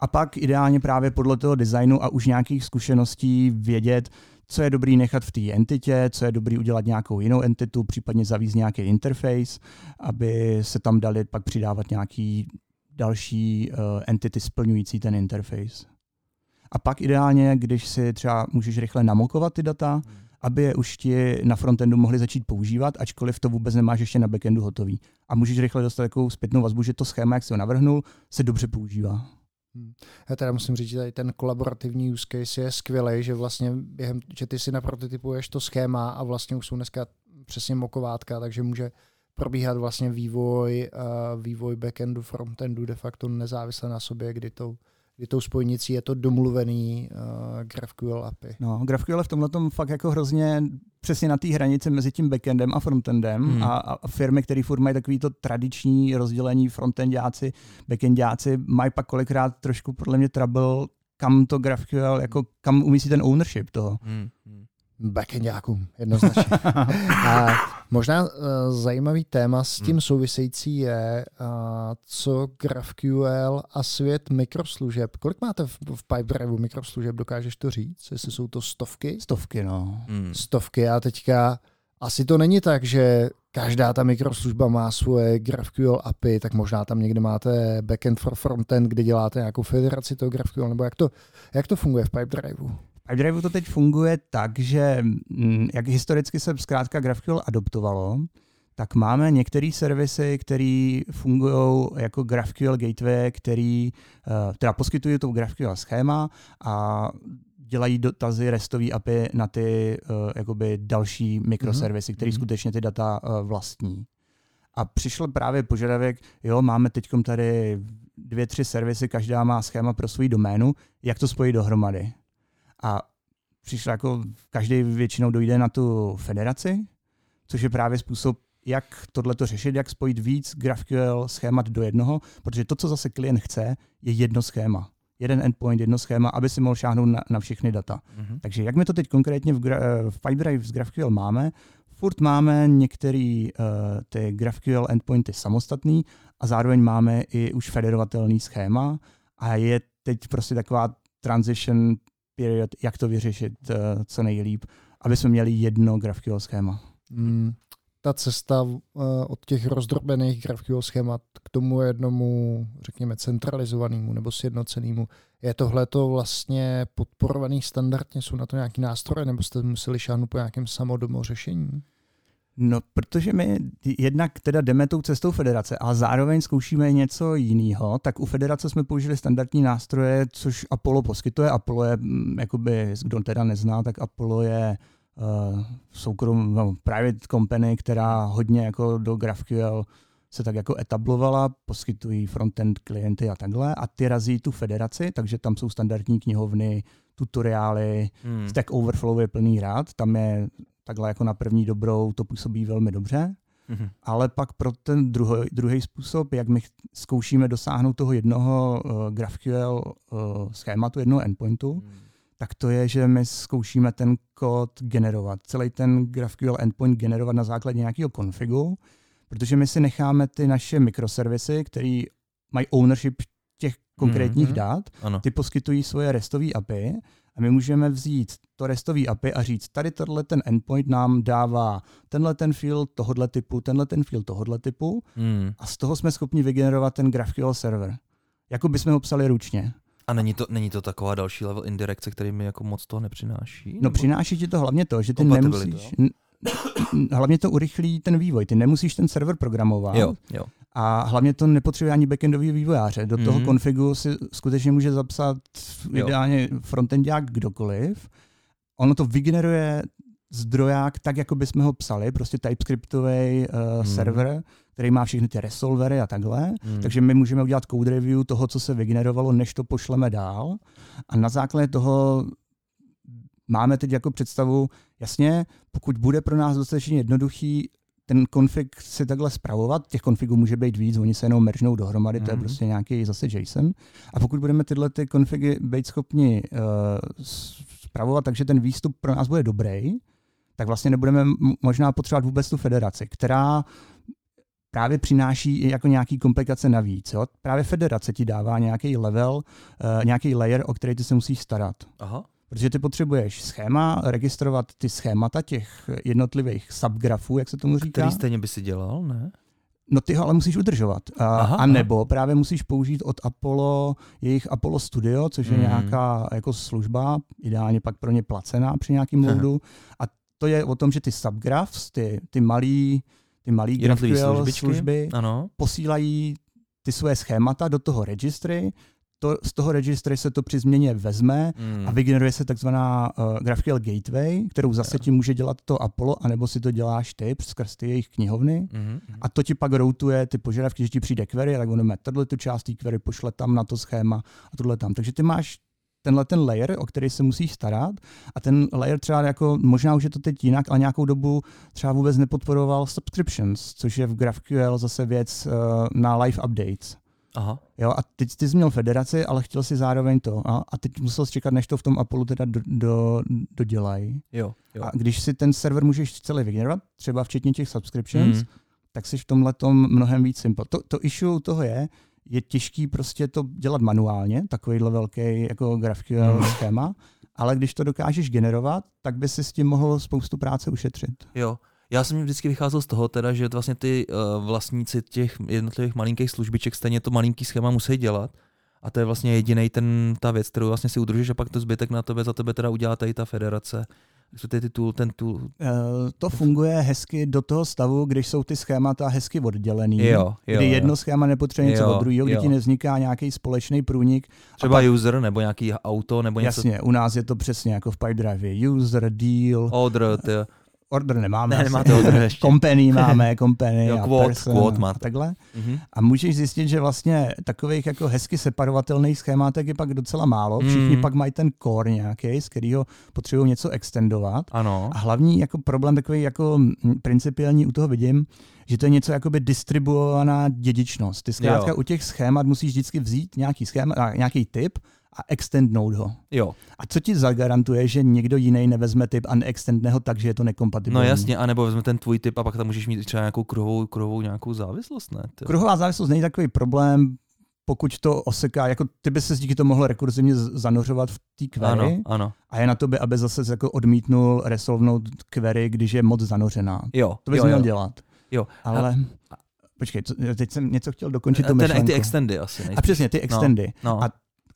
A pak ideálně právě podle toho designu a už nějakých zkušeností vědět, co je dobrý nechat v té entitě, co je dobrý udělat nějakou jinou entitu, případně zavízt nějaký interface, aby se tam dali pak přidávat nějaký další uh, entity splňující ten interface. A pak ideálně, když si třeba můžeš rychle namokovat ty data, hmm. aby je už ti na frontendu mohli začít používat, ačkoliv to vůbec nemáš ještě na backendu hotový. A můžeš rychle dostat takovou zpětnou vazbu, že to schéma, jak si ho navrhnul, se dobře používá. Hmm. Já teda musím říct, že tady ten kolaborativní use case je skvělý, že vlastně během, že ty si naprototypuješ to schéma a vlastně už jsou dneska přesně mokovátka, takže může probíhat vlastně vývoj, uh, vývoj backendu, frontendu de facto nezávisle na sobě, kdy to kdy tou spojnicí je to domluvený uh, GraphQL API. No, GraphQL je v tomhle tom fakt jako hrozně přesně na té hranici mezi tím backendem a frontendem hmm. a, a firmy, které furt mají takový to tradiční rozdělení frontendáci, backendáci, mají pak kolikrát trošku podle mě trouble, kam to GraphQL, jako kam umístí ten ownership toho. Hmm. Backendákům, jednoznačně. [LAUGHS] a možná uh, zajímavý téma s tím hmm. související je, uh, co GraphQL a svět mikroslužeb. Kolik máte v, v Pipedrive mikroslužeb, dokážeš to říct? Jestli jsou to stovky? Stovky, no. Hmm. Stovky a teďka asi to není tak, že každá ta mikroslužba má svoje GraphQL API, tak možná tam někde máte backend for frontend, kde děláte nějakou federaci toho GraphQL, nebo jak to, jak to funguje v Pipedrive? iDrive to teď funguje tak, že mm, jak historicky se zkrátka GraphQL adoptovalo, tak máme některé servisy, které fungují jako GraphQL gateway, který uh, teda poskytují to GraphQL schéma a dělají dotazy RESTové API na ty uh, jakoby další mikroservisy, které mm-hmm. skutečně ty data uh, vlastní. A přišel právě požadavek, jo, máme teď tady dvě, tři servisy, každá má schéma pro svou doménu, jak to spojit dohromady. A přišlo jako, každý většinou dojde na tu federaci, což je právě způsob, jak tohle to řešit, jak spojit víc GraphQL schémat do jednoho, protože to, co zase klient chce, je jedno schéma. Jeden endpoint, jedno schéma, aby si mohl šáhnout na, na všechny data. Mm-hmm. Takže jak my to teď konkrétně v, gra, v Pipedrive z GraphQL máme, furt máme některé uh, ty GraphQL endpointy samostatný a zároveň máme i už federovatelný schéma a je teď prostě taková transition period, jak to vyřešit uh, co nejlíp, aby jsme měli jedno GraphQL schéma. Hmm, ta cesta uh, od těch rozdrobených GraphQL schémat k tomu jednomu, řekněme, centralizovanému nebo sjednocenému, je tohle to vlastně podporovaný standardně? Jsou na to nějaký nástroje nebo jste museli šáhnout po nějakém samodomo řešení? No, protože my jednak teda jdeme tou cestou federace a zároveň zkoušíme něco jiného, tak u federace jsme použili standardní nástroje, což Apollo poskytuje. Apollo je, mm, jakoby, kdo teda nezná, tak Apollo je uh, soukrom, no, private company, která hodně jako do GraphQL se tak jako etablovala, poskytují frontend klienty a takhle a ty razí tu federaci, takže tam jsou standardní knihovny, tutoriály, hmm. Stack Overflow je plný rád, tam je takhle jako na první dobrou to působí velmi dobře, mm-hmm. ale pak pro ten druhý, druhý způsob, jak my zkoušíme dosáhnout toho jednoho uh, GraphQL uh, schématu, jednoho endpointu, mm. tak to je, že my zkoušíme ten kód generovat. Celý ten GraphQL endpoint generovat na základě nějakého konfigu, protože my si necháme ty naše mikroservisy, které mají ownership těch konkrétních mm-hmm. dát, ano. ty poskytují svoje RESTové API a my můžeme vzít to RESTový API a říct, tady tenhle ten endpoint nám dává tenhle ten field tohohle typu, tenhle ten field tohohle typu mm. a z toho jsme schopni vygenerovat ten GraphQL server. Jako bychom ho psali ručně. A není to, není to taková další level indirekce, který mi jako moc toho nepřináší? No přináší ti to hlavně to, že ty nemusíš, hlavně to urychlí ten vývoj. Ty nemusíš ten server programovat. Jo, jo. A hlavně to nepotřebuje ani backendový vývojáře. Do toho mm-hmm. konfigu si skutečně může zapsat jo. ideálně frontendák kdokoliv. Ono to vygeneruje zdroják tak, jako bychom ho psali, prostě TypeScriptový uh, mm. server, který má všechny ty resolvery a takhle. Mm. Takže my můžeme udělat code review toho, co se vygenerovalo, než to pošleme dál. A na základě toho máme teď jako představu, jasně, pokud bude pro nás dostatečně jednoduchý ten konfig si takhle zpravovat, těch konfigů může být víc, oni se jenom meržnou dohromady, mm-hmm. to je mhm. prostě nějaký zase JSON. A pokud budeme tyhle ty konfigy být schopni uh, zpravovat, takže ten výstup pro nás bude dobrý, tak vlastně nebudeme možná potřebovat vůbec tu federaci, která právě přináší jako nějaký komplikace navíc. Jo? Právě federace ti dává nějaký level, uh, nějaký layer, o který ty se musíš starat. Aha. Protože ty potřebuješ schéma, registrovat ty schémata těch jednotlivých subgrafů, jak se tomu říká. Který stejně by si dělal, ne? No ty ho ale musíš udržovat. A, aha, a nebo aha. právě musíš použít od Apollo jejich Apollo Studio, což je mm. nějaká jako služba, ideálně pak pro ně placená při nějakým loadu. A to je o tom, že ty subgraphs, ty, ty malý, ty malý GraphQL služby ano. posílají ty své schémata do toho registry, to, z toho registry se to při změně vezme mm. a vygeneruje se takzvaná uh, GraphQL Gateway, kterou zase ti může dělat to Apollo, anebo si to děláš ty skrz ty jejich knihovny. Mm. A to ti pak routuje ty požadavky, že ti přijde query, tak on tato tu část té query pošle tam na to schéma a tohle tam. Takže ty máš tenhle ten layer, o který se musíš starat a ten layer třeba jako, možná už je to teď jinak, ale nějakou dobu třeba vůbec nepodporoval subscriptions, což je v GraphQL zase věc uh, na live updates. Aha. Jo, a teď ty jsi měl federaci, ale chtěl si zároveň to. A, a teď musel čekat, než to v tom Apollo teda do, do, dodělají. Jo, jo. A když si ten server můžeš celý vygenerovat, třeba včetně těch subscriptions, mm. tak jsi v tomhle mnohem víc simple. To, to issue toho je, je těžký prostě to dělat manuálně, takovýhle velký jako GraphQL mm. schéma, ale když to dokážeš generovat, tak by si s tím mohl spoustu práce ušetřit. Jo, já jsem vždycky vycházel z toho, teda, že vlastně ty uh, vlastníci těch jednotlivých malinkých službiček stejně to malinký schéma musí dělat. A to je vlastně jediný ten, ta věc, kterou vlastně si udržíš a pak to zbytek na tebe za tebe teda udělá tady ta federace. Ty, ty tool, ten tool. Uh, to funguje hezky do toho stavu, když jsou ty schémata hezky oddělený. Jo, jo, kdy jedno jo. schéma nepotřebuje něco od druhého, kdy ti nevzniká nějaký společný průnik. Třeba pak, user nebo nějaký auto nebo něco. Jasně, u nás je to přesně jako v Pipedrive. User, deal. Order, ty order nemáme. Ne, nemáte order ještě. Company [LAUGHS] máme, company jo, a quote, person quote máte. a takhle. Mm-hmm. A můžeš zjistit, že vlastně takových jako hezky separovatelných schémátek je pak docela málo. Všichni mm. pak mají ten core nějaký, z kterého potřebují něco extendovat. Ano. A hlavní jako problém takový jako principiální u toho vidím, že to je něco jakoby distribuovaná dědičnost. Ty zkrátka jo. u těch schémat musíš vždycky vzít nějaký schéma, nějaký typ a extendnout ho. Jo. A co ti zagarantuje, že někdo jiný nevezme typ a neextendne ho tak, že je to nekompatibilní? No jasně, anebo vezme ten tvůj typ a pak tam můžeš mít třeba nějakou kruhovou, kruhovou nějakou závislost, ne? Ty. Kruhová závislost není takový problém, pokud to oseká, jako ty by se díky tomu mohl rekurzivně zanořovat v té query Ano, ano. a je na tobě, aby zase jako odmítnul resolvnout query, když je moc zanořená. Jo, To bys jo, měl jo. dělat. Jo. Ale... Počkej, co, teď jsem něco chtěl dokončit tu Ten, ty extendy asi. nejspíš. A přesně, ty extendy. No. A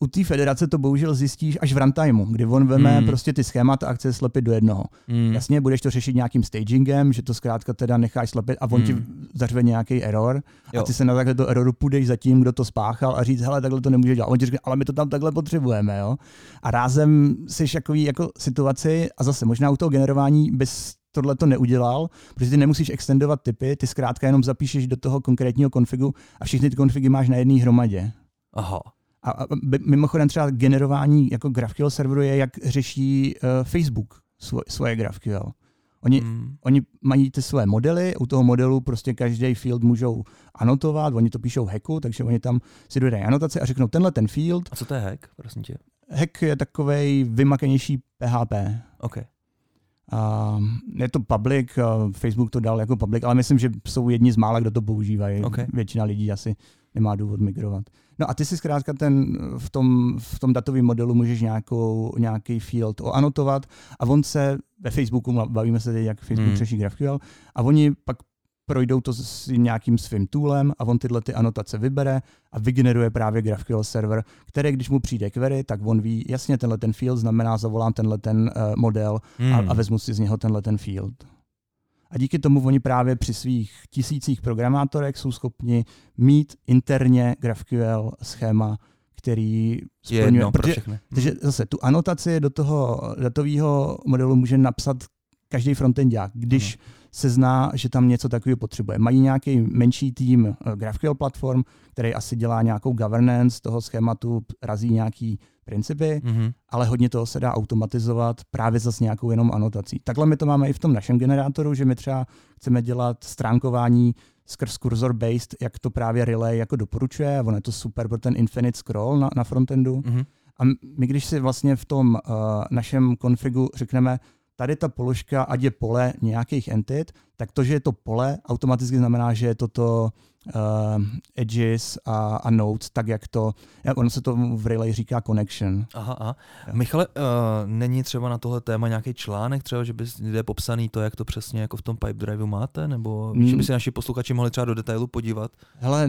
u té federace to bohužel zjistíš až v runtimeu, kdy on veme Hmm. prostě ty schémata a chce je slepit do jednoho. mm. Jasně, budeš to řešit nějakým stagingem, že to zkrátka teda necháš slepit a on Hmm. ti zařve nějaký error Jo. a ty se na takhle to eroru půjdeš za tím, kdo to spáchal a říct, hele, takhle to nemůže dělat. On ti řekne, ale my to tam takhle potřebujeme, jo. A rázem jsi takový jako situaci a zase možná u toho generování bys tohle to neudělal, protože ty nemusíš extendovat typy, ty zkrátka jenom zapíšeš do toho konkrétního konfigu a všechny ty konfigy máš na jedné hromadě. Aha. A, a mimochodem třeba generování jako GraphQL serveru je, jak řeší uh, Facebook svo, svoje GraphQL. Oni, Mm. oni mají ty své modely, u toho modelu prostě každý field můžou anotovat, oni to píšou hacku, takže oni tam si dodají anotace a řeknou tenhle ten field. A co to je hack, prosím tě? Hack je takovej vymakanější PHP. OK. A je to public, a Facebook to dal jako public, ale myslím, že jsou jedni z mála, kdo to používají. OK. Většina lidí asi nemá důvod migrovat. No a ty si zkrátka ten, v tom, v tom datovém modelu můžeš nějakou, nějaký field oanotovat a on se ve Facebooku, bavíme se teď, jak Facebook Hmm. řeší GraphQL, a oni pak projdou to s nějakým svým toolem a on tyhle ty anotace vybere a vygeneruje právě GraphQL server, který, když mu přijde query, tak on ví, jasně, tenhle ten field znamená, zavolám tenhle ten uh, model a, Mm. a vezmu si z něho tenhle ten field. A díky tomu oni právě při svých tisících programátorech jsou schopni mít interně GraphQL schéma, který je splňuje. jedno pro protože, všechny. protože zase tu anotaci do toho datového modelu může napsat každý frontendák, když se zná, že tam něco takového potřebuje. Mají nějaký menší tým eh, GraphQL platform, který asi dělá nějakou governance toho schématu, razí nějaký principy, Mhm. ale hodně toho se dá automatizovat právě zase nějakou jenom anotací. Takhle my to máme i v tom našem generátoru, že my třeba chceme dělat stránkování skrz cursor based, jak to právě Relay jako doporučuje, a ono je to super pro ten infinite scroll na, na frontendu. Mhm. A my když si vlastně v tom uh, našem konfigu řekneme, tady ta položka, ať je pole nějakých entit, tak to, že je to pole, automaticky znamená, že je toto uh, edges a, a nodes, tak jak to, jak ono se to v Relay říká connection. Aha, aha. Jo. Michale, uh, není třeba na tohle téma nějaký článek, třeba, že bys kde je popsaný to, jak to přesně jako v tom pipe driveu máte, nebo víš, že by Mm. si naši posluchači mohli třeba do detailu podívat? Hele,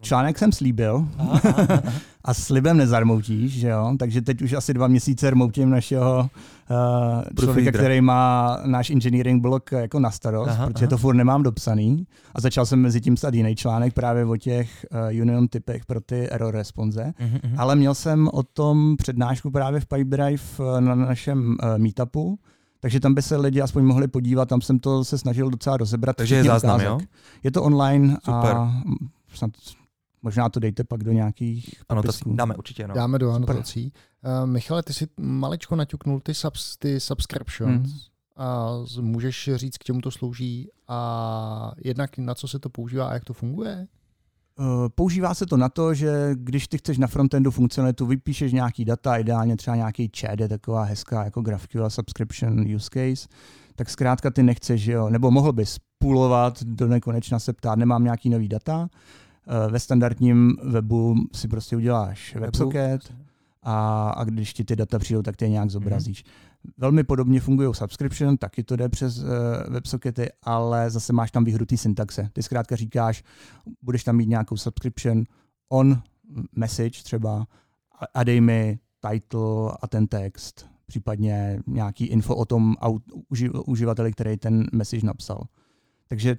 článek jsem slíbil Aha, aha, aha. [LAUGHS] a slibem nezarmoutíš, že jo? Takže teď už asi dva měsíce rmoutím našeho uh, člověka, který má náš engineering blog jako na starost, Aha, protože aha. to furt nemám dopsaný. A začal jsem mezi tím psát jiný článek právě o těch uh, union typech pro ty error response. Mhm, mhm. Ale měl jsem o tom přednášku právě v Pipedrive eh, na našem uh, meetupu, takže tam by se lidi aspoň mohli podívat, tam jsem to se snažil docela rozebrat. Takže je záznam, ukázek. jo? Je to online Super. a snad, možná to dejte pak do nějakých Anotací. popisků. Dáme určitě, no. Dáme do anotací. Uh, Michale, ty si maličko naťuknul ty, subs, ty subscriptions. Mhm. A můžeš říct, k čemu to slouží a jednak na co se to používá a jak to funguje? Eh, Používá se to na to, že když ty chceš na frontendu funkcionalitu, vypíšeš nějaký data, ideálně třeba nějaký chat, je taková hezká jako GraphQL subscription use case, tak zkrátka ty nechceš, jo, nebo mohl bys půlovat do nekonečna se ptát, nemám nějaký nový data. Eh, Ve standardním webu si prostě uděláš WebSocket a, a když ti ty data přijdou, tak ty je nějak zobrazíš. Velmi podobně fungují subscription, taky to jde přes uh, WebSockety, ale zase máš tam výhru té syntaxe. Ty zkrátka říkáš, budeš tam mít nějakou subscription on message třeba a, dej mi title a ten text, případně nějaký info o tom uživateli, který ten message napsal. Takže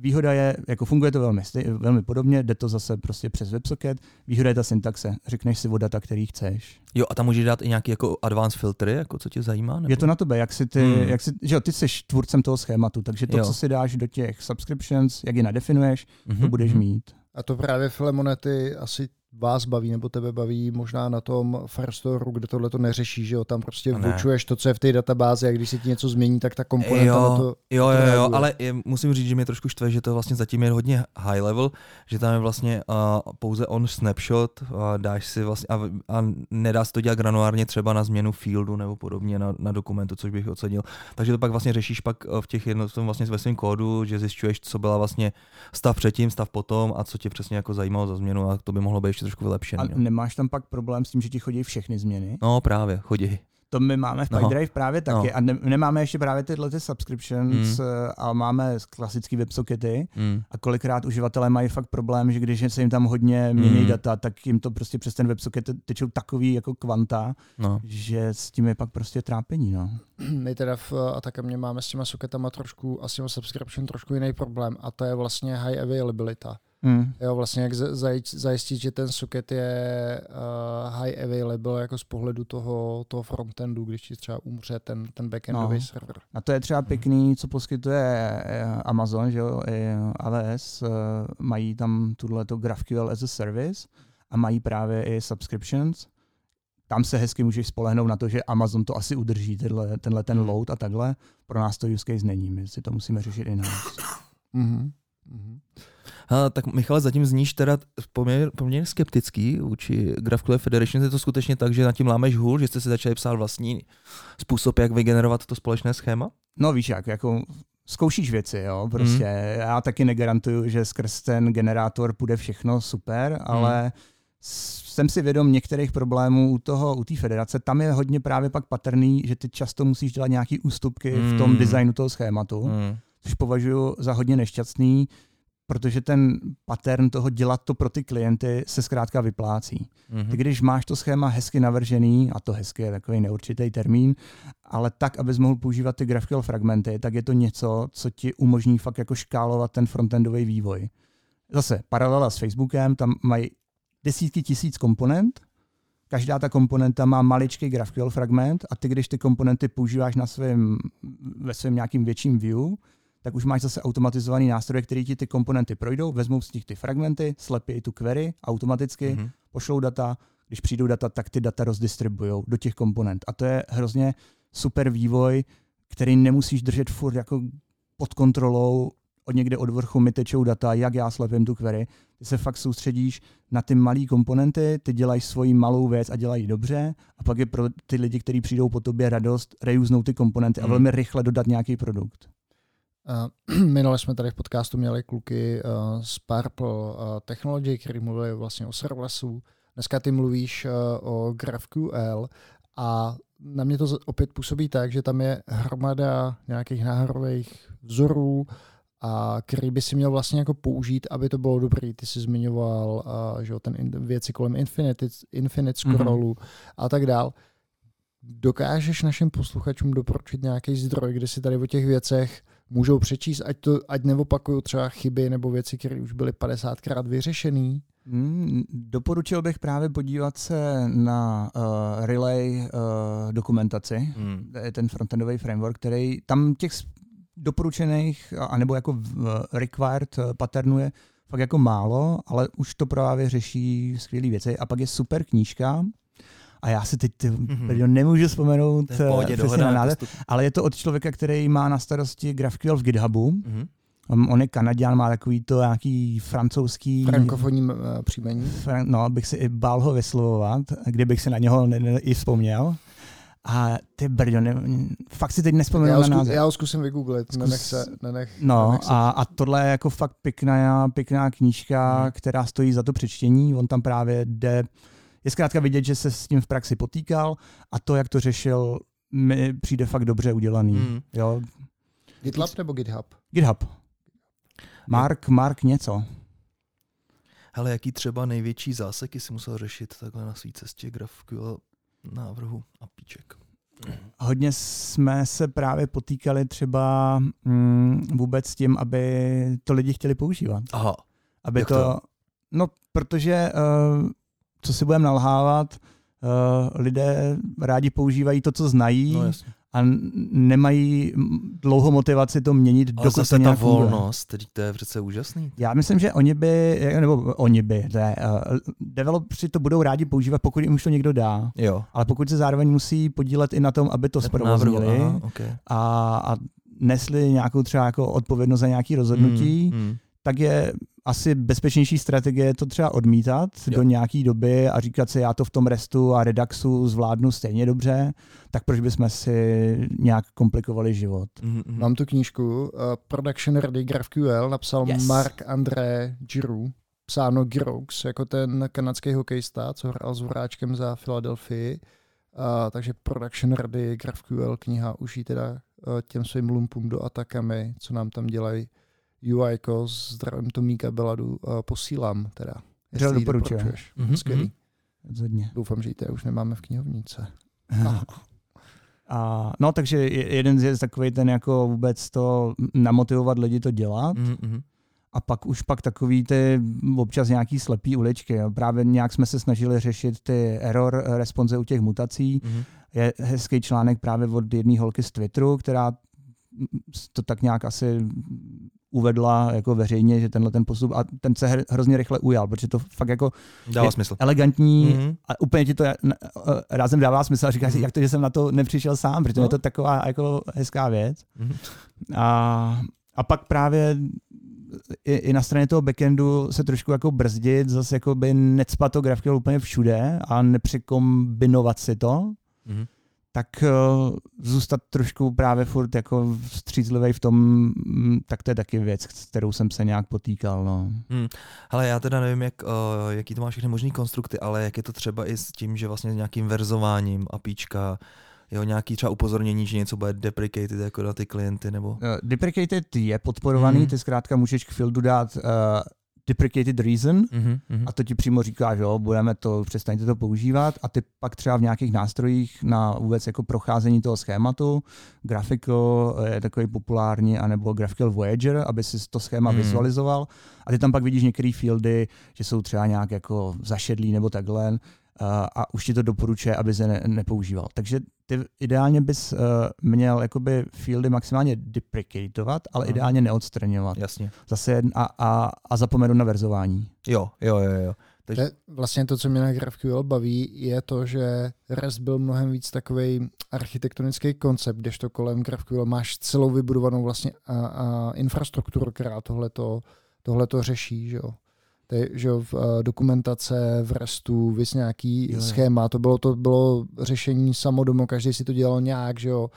výhoda je, jako funguje to velmi, stej- velmi podobně, jde to zase prostě přes WebSocket, výhoda je ta syntaxe, řekneš si o data, který chceš. Jo, a tam můžeš dát i nějaký jako advanced filtry, jako co tě zajímá? Nebo? Je to na tebe, jak si ty, Hmm. jak si, že jo, ty jsi tvůrcem toho schématu, takže to, Jo. co si dáš do těch subscriptions, jak je nadefinuješ, Mhm, to budeš mhm. mít. A to právě Filemone, ty asi vás baví nebo tebe baví možná na tom Firestore, kde tohle to neřeší, že jo, tam prostě Ne. vůčuješ to, co je v té databázi a když se ti něco změní, tak ta komponenta jo, na to jo, jo, jo, ale je, musím říct, že mě trošku štve, že to vlastně zatím je hodně high level, že tam je vlastně uh, pouze on snapshot, uh, dáš si vlastně a, a nedá se to dělat granulárně třeba na změnu fieldu nebo podobně na, na dokumentu, což bych ocenil. Takže to pak vlastně řešíš pak eh, v těch jednotlivých vlastně ve svém kódu, že zjišťuješ, co byla vlastně stav předtím, stav potom a co tě přesně jako zajímalo za změnu a to by mohlo být ještě trošku vylepšené. A No. nemáš tam pak problém s tím, že ti chodí všechny změny? no právě, chodí. To my máme v No. PyDrive právě taky No. a ne, nemáme ještě právě tyhle ty subscriptions Mm. eh, a máme klasický WebSockety Mm. a kolikrát uživatelé mají fakt problém, že když se jim tam hodně mění Mm. data, tak jim to prostě přes ten WebSocket tečou takový jako kvanta, No. že s tím je pak prostě trápení. No. [CLEARS THROAT] My teda v Atacamě máme s těma soketama trošku a s těma subscription trošku jiný problém a to je vlastně high availability. Mm. Jo, vlastně jak zajistit, že ten socket je uh, high available jako z pohledu toho, toho frontendu, když ti třeba umře ten, ten backendový No. server. A to je třeba pěkný, co poskytuje eh, Amazon, že jo, i AWS, eh, mají tam tuhle GraphQL as a service a mají právě i subscriptions. Tam se hezky můžeš spolehnout na to, že Amazon to asi udrží, tenhle, tenhle ten load a takhle. Pro nás to use case není, my si to musíme řešit i nás. Mhm. Ha, tak Michale, zatím zníš teda poměrně, poměrně skeptický vůči GraphQL Federation. Je to skutečně tak, že na tím lámeš hůl, že jste si začali psát vlastní způsob, jak vygenerovat to společné schéma? No víš jak, jako zkoušíš věci, jo, prostě. Mhm. Já taky negarantuju, že skrz ten generátor půjde všechno super, ale s- jsem si vědom některých problémů u toho, u té federace. Tam je hodně právě pak patrný, že ty často musíš dělat nějaký ústupky v tom Mm. designu toho schématu, Hmm. což považuji za hodně nešťastný, protože ten pattern toho dělat to pro ty klienty se zkrátka vyplácí. Mhm. Ty když máš to schéma hezky navržený, a to hezky je takový neurčitý termín, ale tak, abys mohl používat ty GraphQL fragmenty, tak je to něco, co ti umožní fakt jako škálovat ten frontendový vývoj. Zase paralela s Facebookem, tam mají desítky tisíc komponent, každá ta komponenta má maličký GraphQL fragment a ty, když ty komponenty používáš na svém, ve svém nějakým větším view, tak už máš zase automatizovaný nástroj, který ti ty komponenty projdou, vezmou z nich ty fragmenty, slepí tu query automaticky, Mhm. pošlou data, když přijdou data, tak ty data rozdistribují do těch komponent. A to je hrozně super vývoj, který nemusíš držet furt jako pod kontrolou, od někde od vrchu mi tečou data, jak já slepím tu query. Ty se fakt soustředíš na ty malé komponenty, ty dělají svoji malou věc a dělají dobře a pak je pro ty lidi, kteří přijdou po tobě radost, reusnou ty komponenty a Hmm. velmi rychle dodat nějaký produkt. Uh, [CLEARS THROAT] minule jsme tady v podcastu měli kluky uh, z Purple uh, Technology, který mluvili vlastně o serverlessu. Dneska ty mluvíš uh, o GraphQL a na mě to opět působí tak, že tam je hromada nějakých náhodových vzorů, a který by si měl vlastně jako použít, aby to bylo dobrý. Ty jsi zmiňoval uh, že ten in, věci kolem infinite, infinite Mhm. scrollu mm-hmm. a tak dál. Dokážeš našim posluchačům doporučit nějaký zdroj, kde si tady o těch věcech můžou přečíst, ať, to, ať neopakují třeba chyby nebo věci, které už byly 50krát vyřešený. Hmm, doporučil bych právě podívat se na uh, Relay uh, dokumentaci, Hmm. ten frontendový framework, který tam těch doporučených, a- anebo jako required eh, patternů je fakt jako málo, ale už to právě řeší skvělé věci. A pak je super knížka, a já si teď ty, Mhm. nemůžu vzpomenout pohodě, eh, přesně na název, ale je to od člověka, který má na starosti GraphQL v GitHubu. Mhm. Um, On je Kanaděn, má takový to nějaký francouzský... Frankofonní uh, příjmení. Fran- no, bych si i bál ho vyslovovat, kdybych si na něho ne- ne- i vzpomněl. A ty brďo, ne, fakt si teď nespomenu Já ho, na název. já ho zkusím vygooglit, Zkus- nenech se, nenech, No nenech se a, a tohle je jako fakt pěkná, pěkná knížka, Hmm. která stojí za to přečtení. On tam právě jde, je zkrátka vidět, že se s tím v praxi potýkal a to, jak to řešil, mi přijde fakt dobře udělaný. Hmm. Jo. GitLab nebo GitHub? GitHub. Mark, Mark něco. Hele, jaký třeba největší záseky si musel řešit takhle na své cestě GraphQL návrhu a píček? Hodně jsme se právě potýkali třeba mm, vůbec s tím, aby to lidi chtěli používat. Aha. Aby Jak to, to? No, protože, uh, co si budeme nalhávat, uh, lidé rádi používají to, co znají No jasně. a nemají dlouhou motivaci to měnit, Ale dokud to zase ta volnost, teď to je přece úžasný. Já myslím, že oni by, nebo oni by, ne, uh, developři to budou rádi používat, pokud jim už to někdo dá. Jo. Ale pokud se zároveň musí podílet i na tom, aby to zprovoznili aha, okay. a, a nesli nějakou třeba jako odpovědnost za nějaké rozhodnutí, Mm, mm. tak je asi bezpečnější strategie to třeba odmítat Jo. do nějaké doby a říkat si, já to v tom restu a redaxu zvládnu stejně dobře, tak proč bychom si nějak komplikovali život. Mm, mm. Mám tu knížku uh, Production Ready GraphQL, napsal Yes. Mark André Giroux, psáno Giroux, jako ten kanadský hokejista, co hrál s Voráčkem za Filadelfii. Uh, takže Production Ready GraphQL kniha už teda uh, těm svým lumpům do Atakami, co nám tam dělají UI, zdravím to Míka Beladu, uh, posílám teda. Jestli ji doporučuje. doporučuješ. Mhm, Skvělý. Rozhodně. Doufám, že ji už nemáme v knihovnice. A, no, takže je- jeden z takový ten jako vůbec to namotivovat lidi to dělat. Mm, mm. A pak už pak takový ty občas nějaký slepý uličky. Právě nějak jsme se snažili řešit ty error response u těch mutací. Mm. Je hezký článek právě od jedné holky z Twitteru, která to tak nějak asi uvedla jako veřejně, že tenhle ten postup a ten se hr- hrozně rychle ujal, protože to fakt jako Dává smysl. elegantní Mhm. a úplně ti to eh, rázem dává smysl a říkáš si, Mhm. jak to, že jsem na to nepřišel sám, protože No. je to taková jako hezká věc. Mhm. A, a pak právě i, i na straně toho backendu se trošku jako brzdit, zase jako by necpat to GraphQL úplně všude a nepřekombinovat si to, Mhm. Tak uh, zůstat trošku právě furt jako střízlivý v tom, mm, tak to je taky věc, s kterou jsem se nějak potýkal. No. Ale já teda nevím, jak, uh, jaký to má všechny možný konstrukty, ale jak je to třeba i s tím, že vlastně s nějakým verzováním APIčka, jo, nějaký třeba upozornění, že něco bude deprecated jako na ty klienty, nebo... Uh, deprecated je podporovaný, Mhm. ty zkrátka můžeš k fieldu dát uh, deprecated reason, Mhm, mhm. A to ti přímo říká, že jo, budeme to, přestaňte to používat a ty pak třeba v nějakých nástrojích na vůbec jako procházení toho schématu, Graphical je takový populární, anebo Graphical Voyager, aby si to schéma Hmm. vizualizoval a ty tam pak vidíš některé fieldy, že jsou třeba nějak jako zašedlý nebo takhle a, a už ti to doporučuje, aby se ne, nepoužíval. Takže ty ideálně bys uh, měl jakoby fieldy maximálně deprecatovat, ale Aha. ideálně neodstraňovat. Jasně. Zase a, a, a zapomenout na verzování. Jo, jo, jo, jo. To je vlastně to, co mě na GraphQL baví, je to, že REST byl mnohem víc takový architektonický koncept, kdežto kolem GraphQL máš celou vybudovanou vlastně a, a infrastrukturu, která tohleto, tohleto řeší, že jo. Je, že v, a, dokumentace v RESTu, vys nějaký Jo, schéma, to bylo, to bylo řešení samodomo, každý si to dělal nějak, že jo.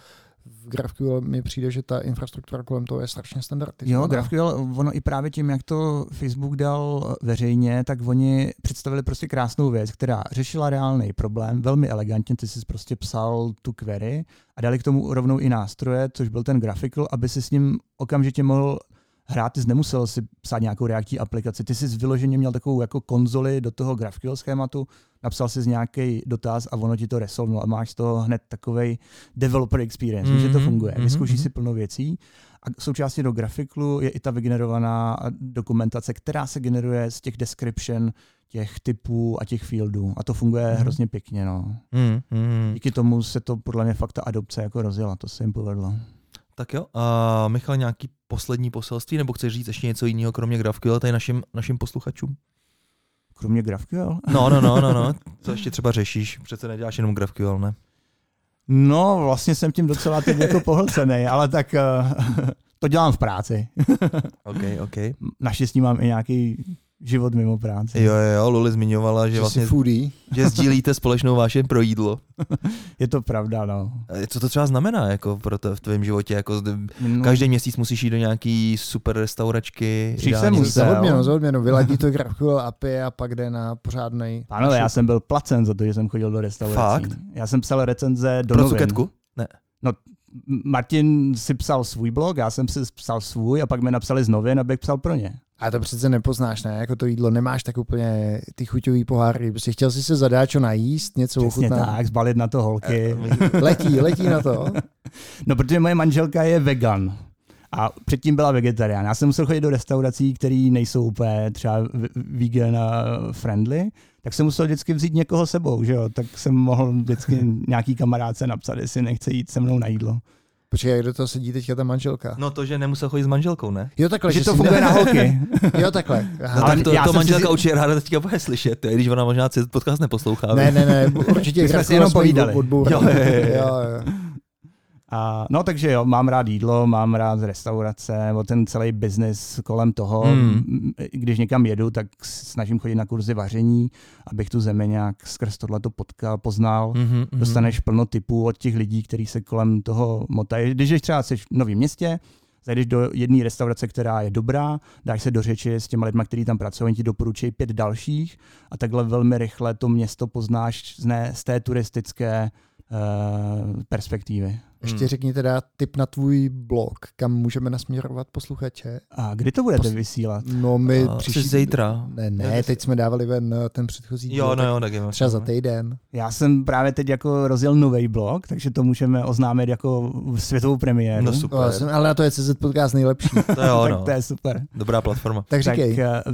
V GraphQL mi přijde, že ta infrastruktura kolem toho je strašně standardizovaná. Jo, GraphQL, ono i právě tím, jak to Facebook dal veřejně, tak oni představili prostě krásnou věc, která řešila reálný problém, velmi elegantně, ty jsi prostě psal tu query a dali k tomu rovnou i nástroje, což byl ten Graphical, aby si s ním okamžitě mohl hrát, ty jsi nemusel si psát nějakou reakční aplikaci, ty jsi vyloženě měl takovou jako konzoli do toho GraphQL schématu, napsal si nějaký dotaz a ono ti to resolvnul a máš z toho hned takový developer experience, mm-hmm, že to Mhm, funguje, mhm, vyzkoušíš mhm. si plno věcí a součástí do Graphiclu je i ta vygenerovaná dokumentace, která se generuje z těch description, těch typů a těch fieldů. A to funguje Mhm. mm-hmm. hrozně pěkně. No. Mm, mm. Díky tomu se to podle mě fakt ta adopce jako rozjela, to se jim povedlo. Tak jo, a Michal, nějaký poslední poselství, nebo chceš říct ještě něco jiného, kromě GraphQL, tady našim, našim posluchačům? Kromě GraphQL? No, no, no, no, no. [LAUGHS] Co ještě třeba řešíš? Přece neděláš jenom GraphQL, ne? No, vlastně jsem tím docela teď jako pohlcený, ale tak uh, [LAUGHS] to dělám v práci. OK, OK. Naštěstí mám i nějaký život mimo práci. Jo, jo, jo, Luli zmiňovala, že Že vlastně foodie. [LAUGHS] že sdílíte společnou vášeň pro jídlo. [LAUGHS] Je to pravda, no. A Co to třeba znamená jako pro to v tvém životě? Jako zde- no každý měsíc musíš jít do nějaký super restauračky. Dřív jsem musel. Za odměnu, za odměnu. Vyladí to GraphQL API a pak jde na pořádnej. Pánové, já jsem byl placen za to, že jsem chodil do restaurací. Fakt? Já jsem psal recenze do Pro novin. cuketku? Ne. Martin si psal svůj blog, já jsem si psal svůj a pak mi napsali z novin, abych psal pro ně. A to přece nepoznáš, ne? Jako to jídlo nemáš tak úplně ty chuťový poháry. Prostě chtěl jsi se zadáčo najíst, něco Přesně ochutnat. tak, zbalit na to holky. Letí, letí na to. [LAUGHS] No, protože moje manželka je vegan. A předtím byla vegetarián. Já jsem musel chodit do restaurací, které nejsou úplně třeba vegan friendly, tak jsem musel vždycky vzít někoho sebou, že jo? Tak jsem mohl vždycky nějaký kamarádce napsat, jestli nechce jít se mnou na jídlo. Počkej, jak do toho sedí teďka ta manželka? No to, že nemusel chodit s manželkou, ne? Jo, takhle. Že, že to funguje na holky. [LAUGHS] jo, takhle. Aha. No, tak to, to manželka si... určitě ráda teďka bude slyšet, když ona možná podcast neposlouchá. Ne, ne, ne, určitě. Jsme si jenom povídali. Jo, jo, jo. jo. A, no takže jo, mám rád jídlo, mám rád restaurace, nebo ten celý biznis kolem toho. Hmm. Když někam jedu, tak snažím chodit na kurzy vaření, abych tu zemi nějak skrz tohleto potkal, poznal. Hmm, Dostaneš plno typů od těch lidí, kteří se kolem toho motají. Když třeba jsi v novém městě, zajdeš do jedné restaurace, která je dobrá, dáš se do řeči s těma lidmi, kteří tam pracují, oni ti doporučují pět dalších a takhle velmi rychle to město poznáš z, ne, z té turistické uh, perspektivy. Ještě hmm. řekni teda tip na tvůj blog, kam můžeme nasměrovat posluchače. A kdy to budete Pos... vysílat? No my uh, příští... zítra. Ne, ne, teď jsme dávali ven eh, ten předchozí Jo, no jo, tak je Třeba za týden. Já jsem právě teď jako rozjel nový blog, takže to můžeme oznámit jako světovou premiéru. No super. No, jsem, ale na to je CZ podcast nejlepší. to jo, [LAUGHS] no. tak to je super. Dobrá platforma. Tak říkej. Tak uh,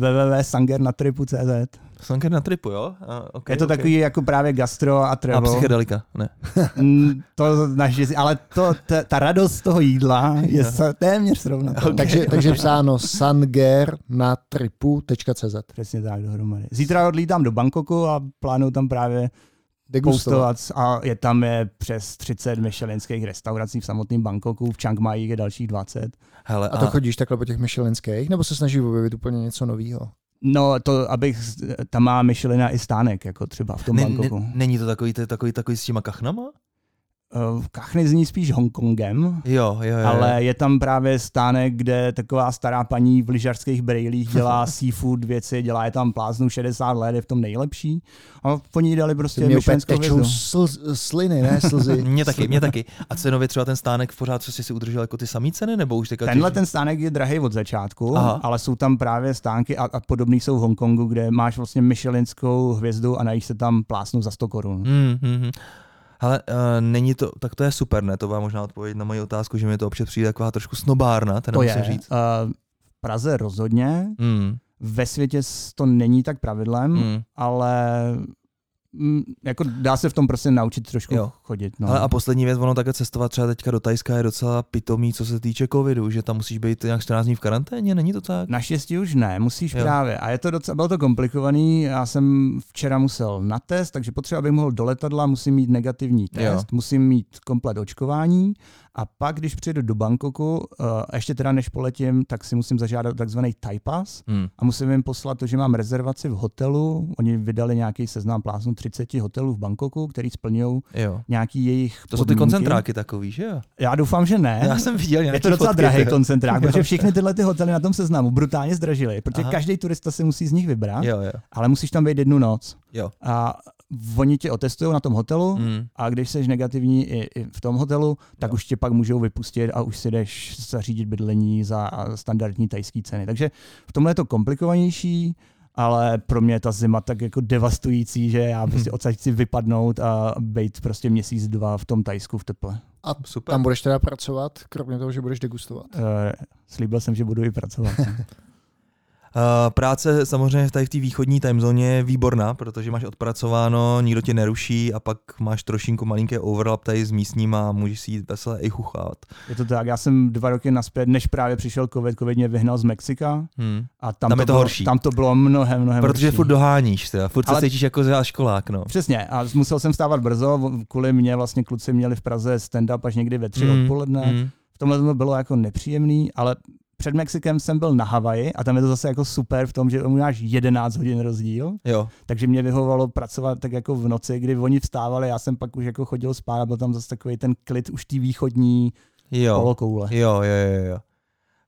Sanger na tripu, jo? A, okay, je to okay. takový jako právě gastro a travel. A psychedelika, ne. [LAUGHS] Mm, to naštěstí, ale to, ta, ta radost toho jídla je sa, téměř srovnatelná. Okay. takže, takže psáno sanger na tripu.cz. Přesně tak dohromady. Zítra odlítám do Bangkoku a plánuju tam právě degustovat a je tam je přes 30 myšelinských restaurací v samotném Bangkoku, v Chiang Mai je dalších 20. Hele, a to a... chodíš takhle po těch myšelinských, nebo se snažíš objevit úplně něco nového? No, to, abych, tam má Michelina i stánek, jako třeba v tom ne, Bangkoku. Ne, není to takový, to takový, takový s těma kachnama? Uh, Kachny zní spíš Hongkongem, jo, jo, jo, ale je tam právě stánek, kde taková stará paní v lyžařských brejlích dělá [LAUGHS] seafood věci, dělá je tam pláznu 60 let, je v tom nejlepší. A po ní dali prostě myšlenskou sl, sliny, ne slzy. [LAUGHS] mě taky, mě taky. A cenově třeba ten stánek pořád, co jsi si udržel jako ty samý ceny, nebo už teďka Tenhle ten stánek je drahý od začátku, Aha. ale jsou tam právě stánky a, a podobný jsou v Hongkongu, kde máš vlastně myšelinskou hvězdu a najíš se tam plásnu za 100 korun. Mm, mm, mm. Ale uh, není to, tak to je super, ne? To vám možná odpovědět na moji otázku, že mi to občas přijde taková trošku snobárna, to je. říct. Uh, v Praze rozhodně. Mm. Ve světě to není tak pravidlem, mm. ale jako dá se v tom prostě naučit trošku jo. chodit. No. Ale a poslední věc, ono také cestovat třeba teďka do Tajska je docela pitomý, co se týče covidu, že tam musíš být nějak 14 dní v karanténě, není to tak? Naštěstí už ne, musíš jo. právě. A je to docela, bylo to komplikovaný, já jsem včera musel na test, takže potřeba, abych mohl do letadla, musím mít negativní test, jo. musím mít komplet očkování a pak, když přijedu do Bangkoku, uh, ještě teda než poletím, tak si musím zažádat takzvaný Thai Pass hmm. a musím jim poslat to, že mám rezervaci v hotelu. Oni vydali nějaký seznam plásnu 30 hotelů v Bangkoku, který splňují nějaký jejich To podmínky. jsou ty koncentráky takový, že jo? Já doufám, že ne. Já jsem viděl Je to docela drahý koncentrák, [LAUGHS] protože všechny tyhle ty hotely na tom seznamu brutálně zdražily, protože Aha. každý turista si musí z nich vybrat, jo, jo. ale musíš tam být jednu noc. Jo. A oni tě otestují na tom hotelu mm. a když jsi negativní i, i v tom hotelu, tak jo. už tě pak můžou vypustit a už si jdeš zařídit bydlení za standardní tajské ceny. Takže v tomhle je to komplikovanější, ale pro mě je ta zima tak jako devastující, že já prostě odsaď chci vypadnout a být prostě měsíc, dva v tom Tajsku v teple. A Super. tam budeš teda pracovat, kromě toho, že budeš degustovat? Uh, slíbil jsem, že budu i pracovat. [LAUGHS] Uh, práce samozřejmě tady v té východní timezóně je výborná, protože máš odpracováno, nikdo tě neruší a pak máš trošinku malinký overlap tady s místním a můžeš si jít veselé i chuchat. Je to tak, já jsem dva roky naspět, než právě přišel covid, covid mě vyhnal z Mexika hmm. a tam, tam to, je to bylo, horší. Tam to bylo mnohem, mnohem Protože horší. furt doháníš, teda. furt Ale... se cítíš jako školák. No. Přesně a musel jsem stávat brzo, kvůli mě vlastně kluci měli v Praze stand-up až někdy ve tři hmm. odpoledne. Hmm. V tomhle to bylo jako nepříjemný, ale před Mexikem jsem byl na Havaji a tam je to zase jako super v tom, že máš 11 hodin rozdíl. Jo. Takže mě vyhovovalo pracovat tak jako v noci, kdy oni vstávali, já jsem pak už jako chodil spát a byl tam zase takový ten klid už té východní jo. polokoule. Jo, jo, jo, jo.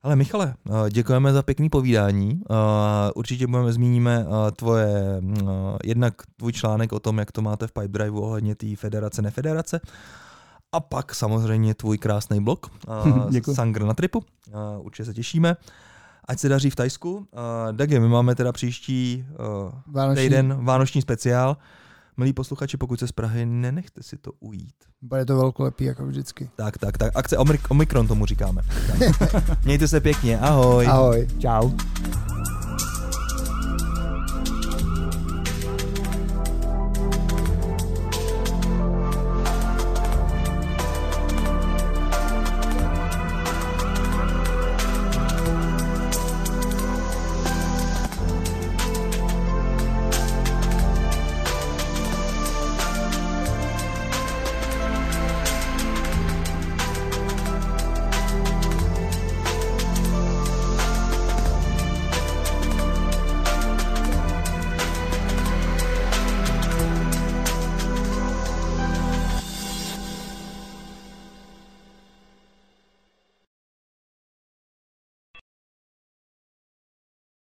Ale Michale, eh, děkujeme za pěkný povídání. Eh, určitě budeme zmíníme eh, tvoje, jednak tvůj článek o tom, jak to máte v Pipedrive ohledně té federace, nefederace. A pak samozřejmě tvůj krásný blog, [LAUGHS] uh, Sangr na tripu. Uh, určitě se těšíme. Ať se daří v Tajsku. Uh, Dagi, my máme teda příští uh, vánoční. týden vánoční speciál. Milí posluchači, pokud se z Prahy, nenechte si to ujít. Bude to velkolepý, jako vždycky. Tak, tak, tak. Akce Omik- Omikron tomu říkáme. [LAUGHS] Mějte se pěkně, ahoj. Ahoj. Čau.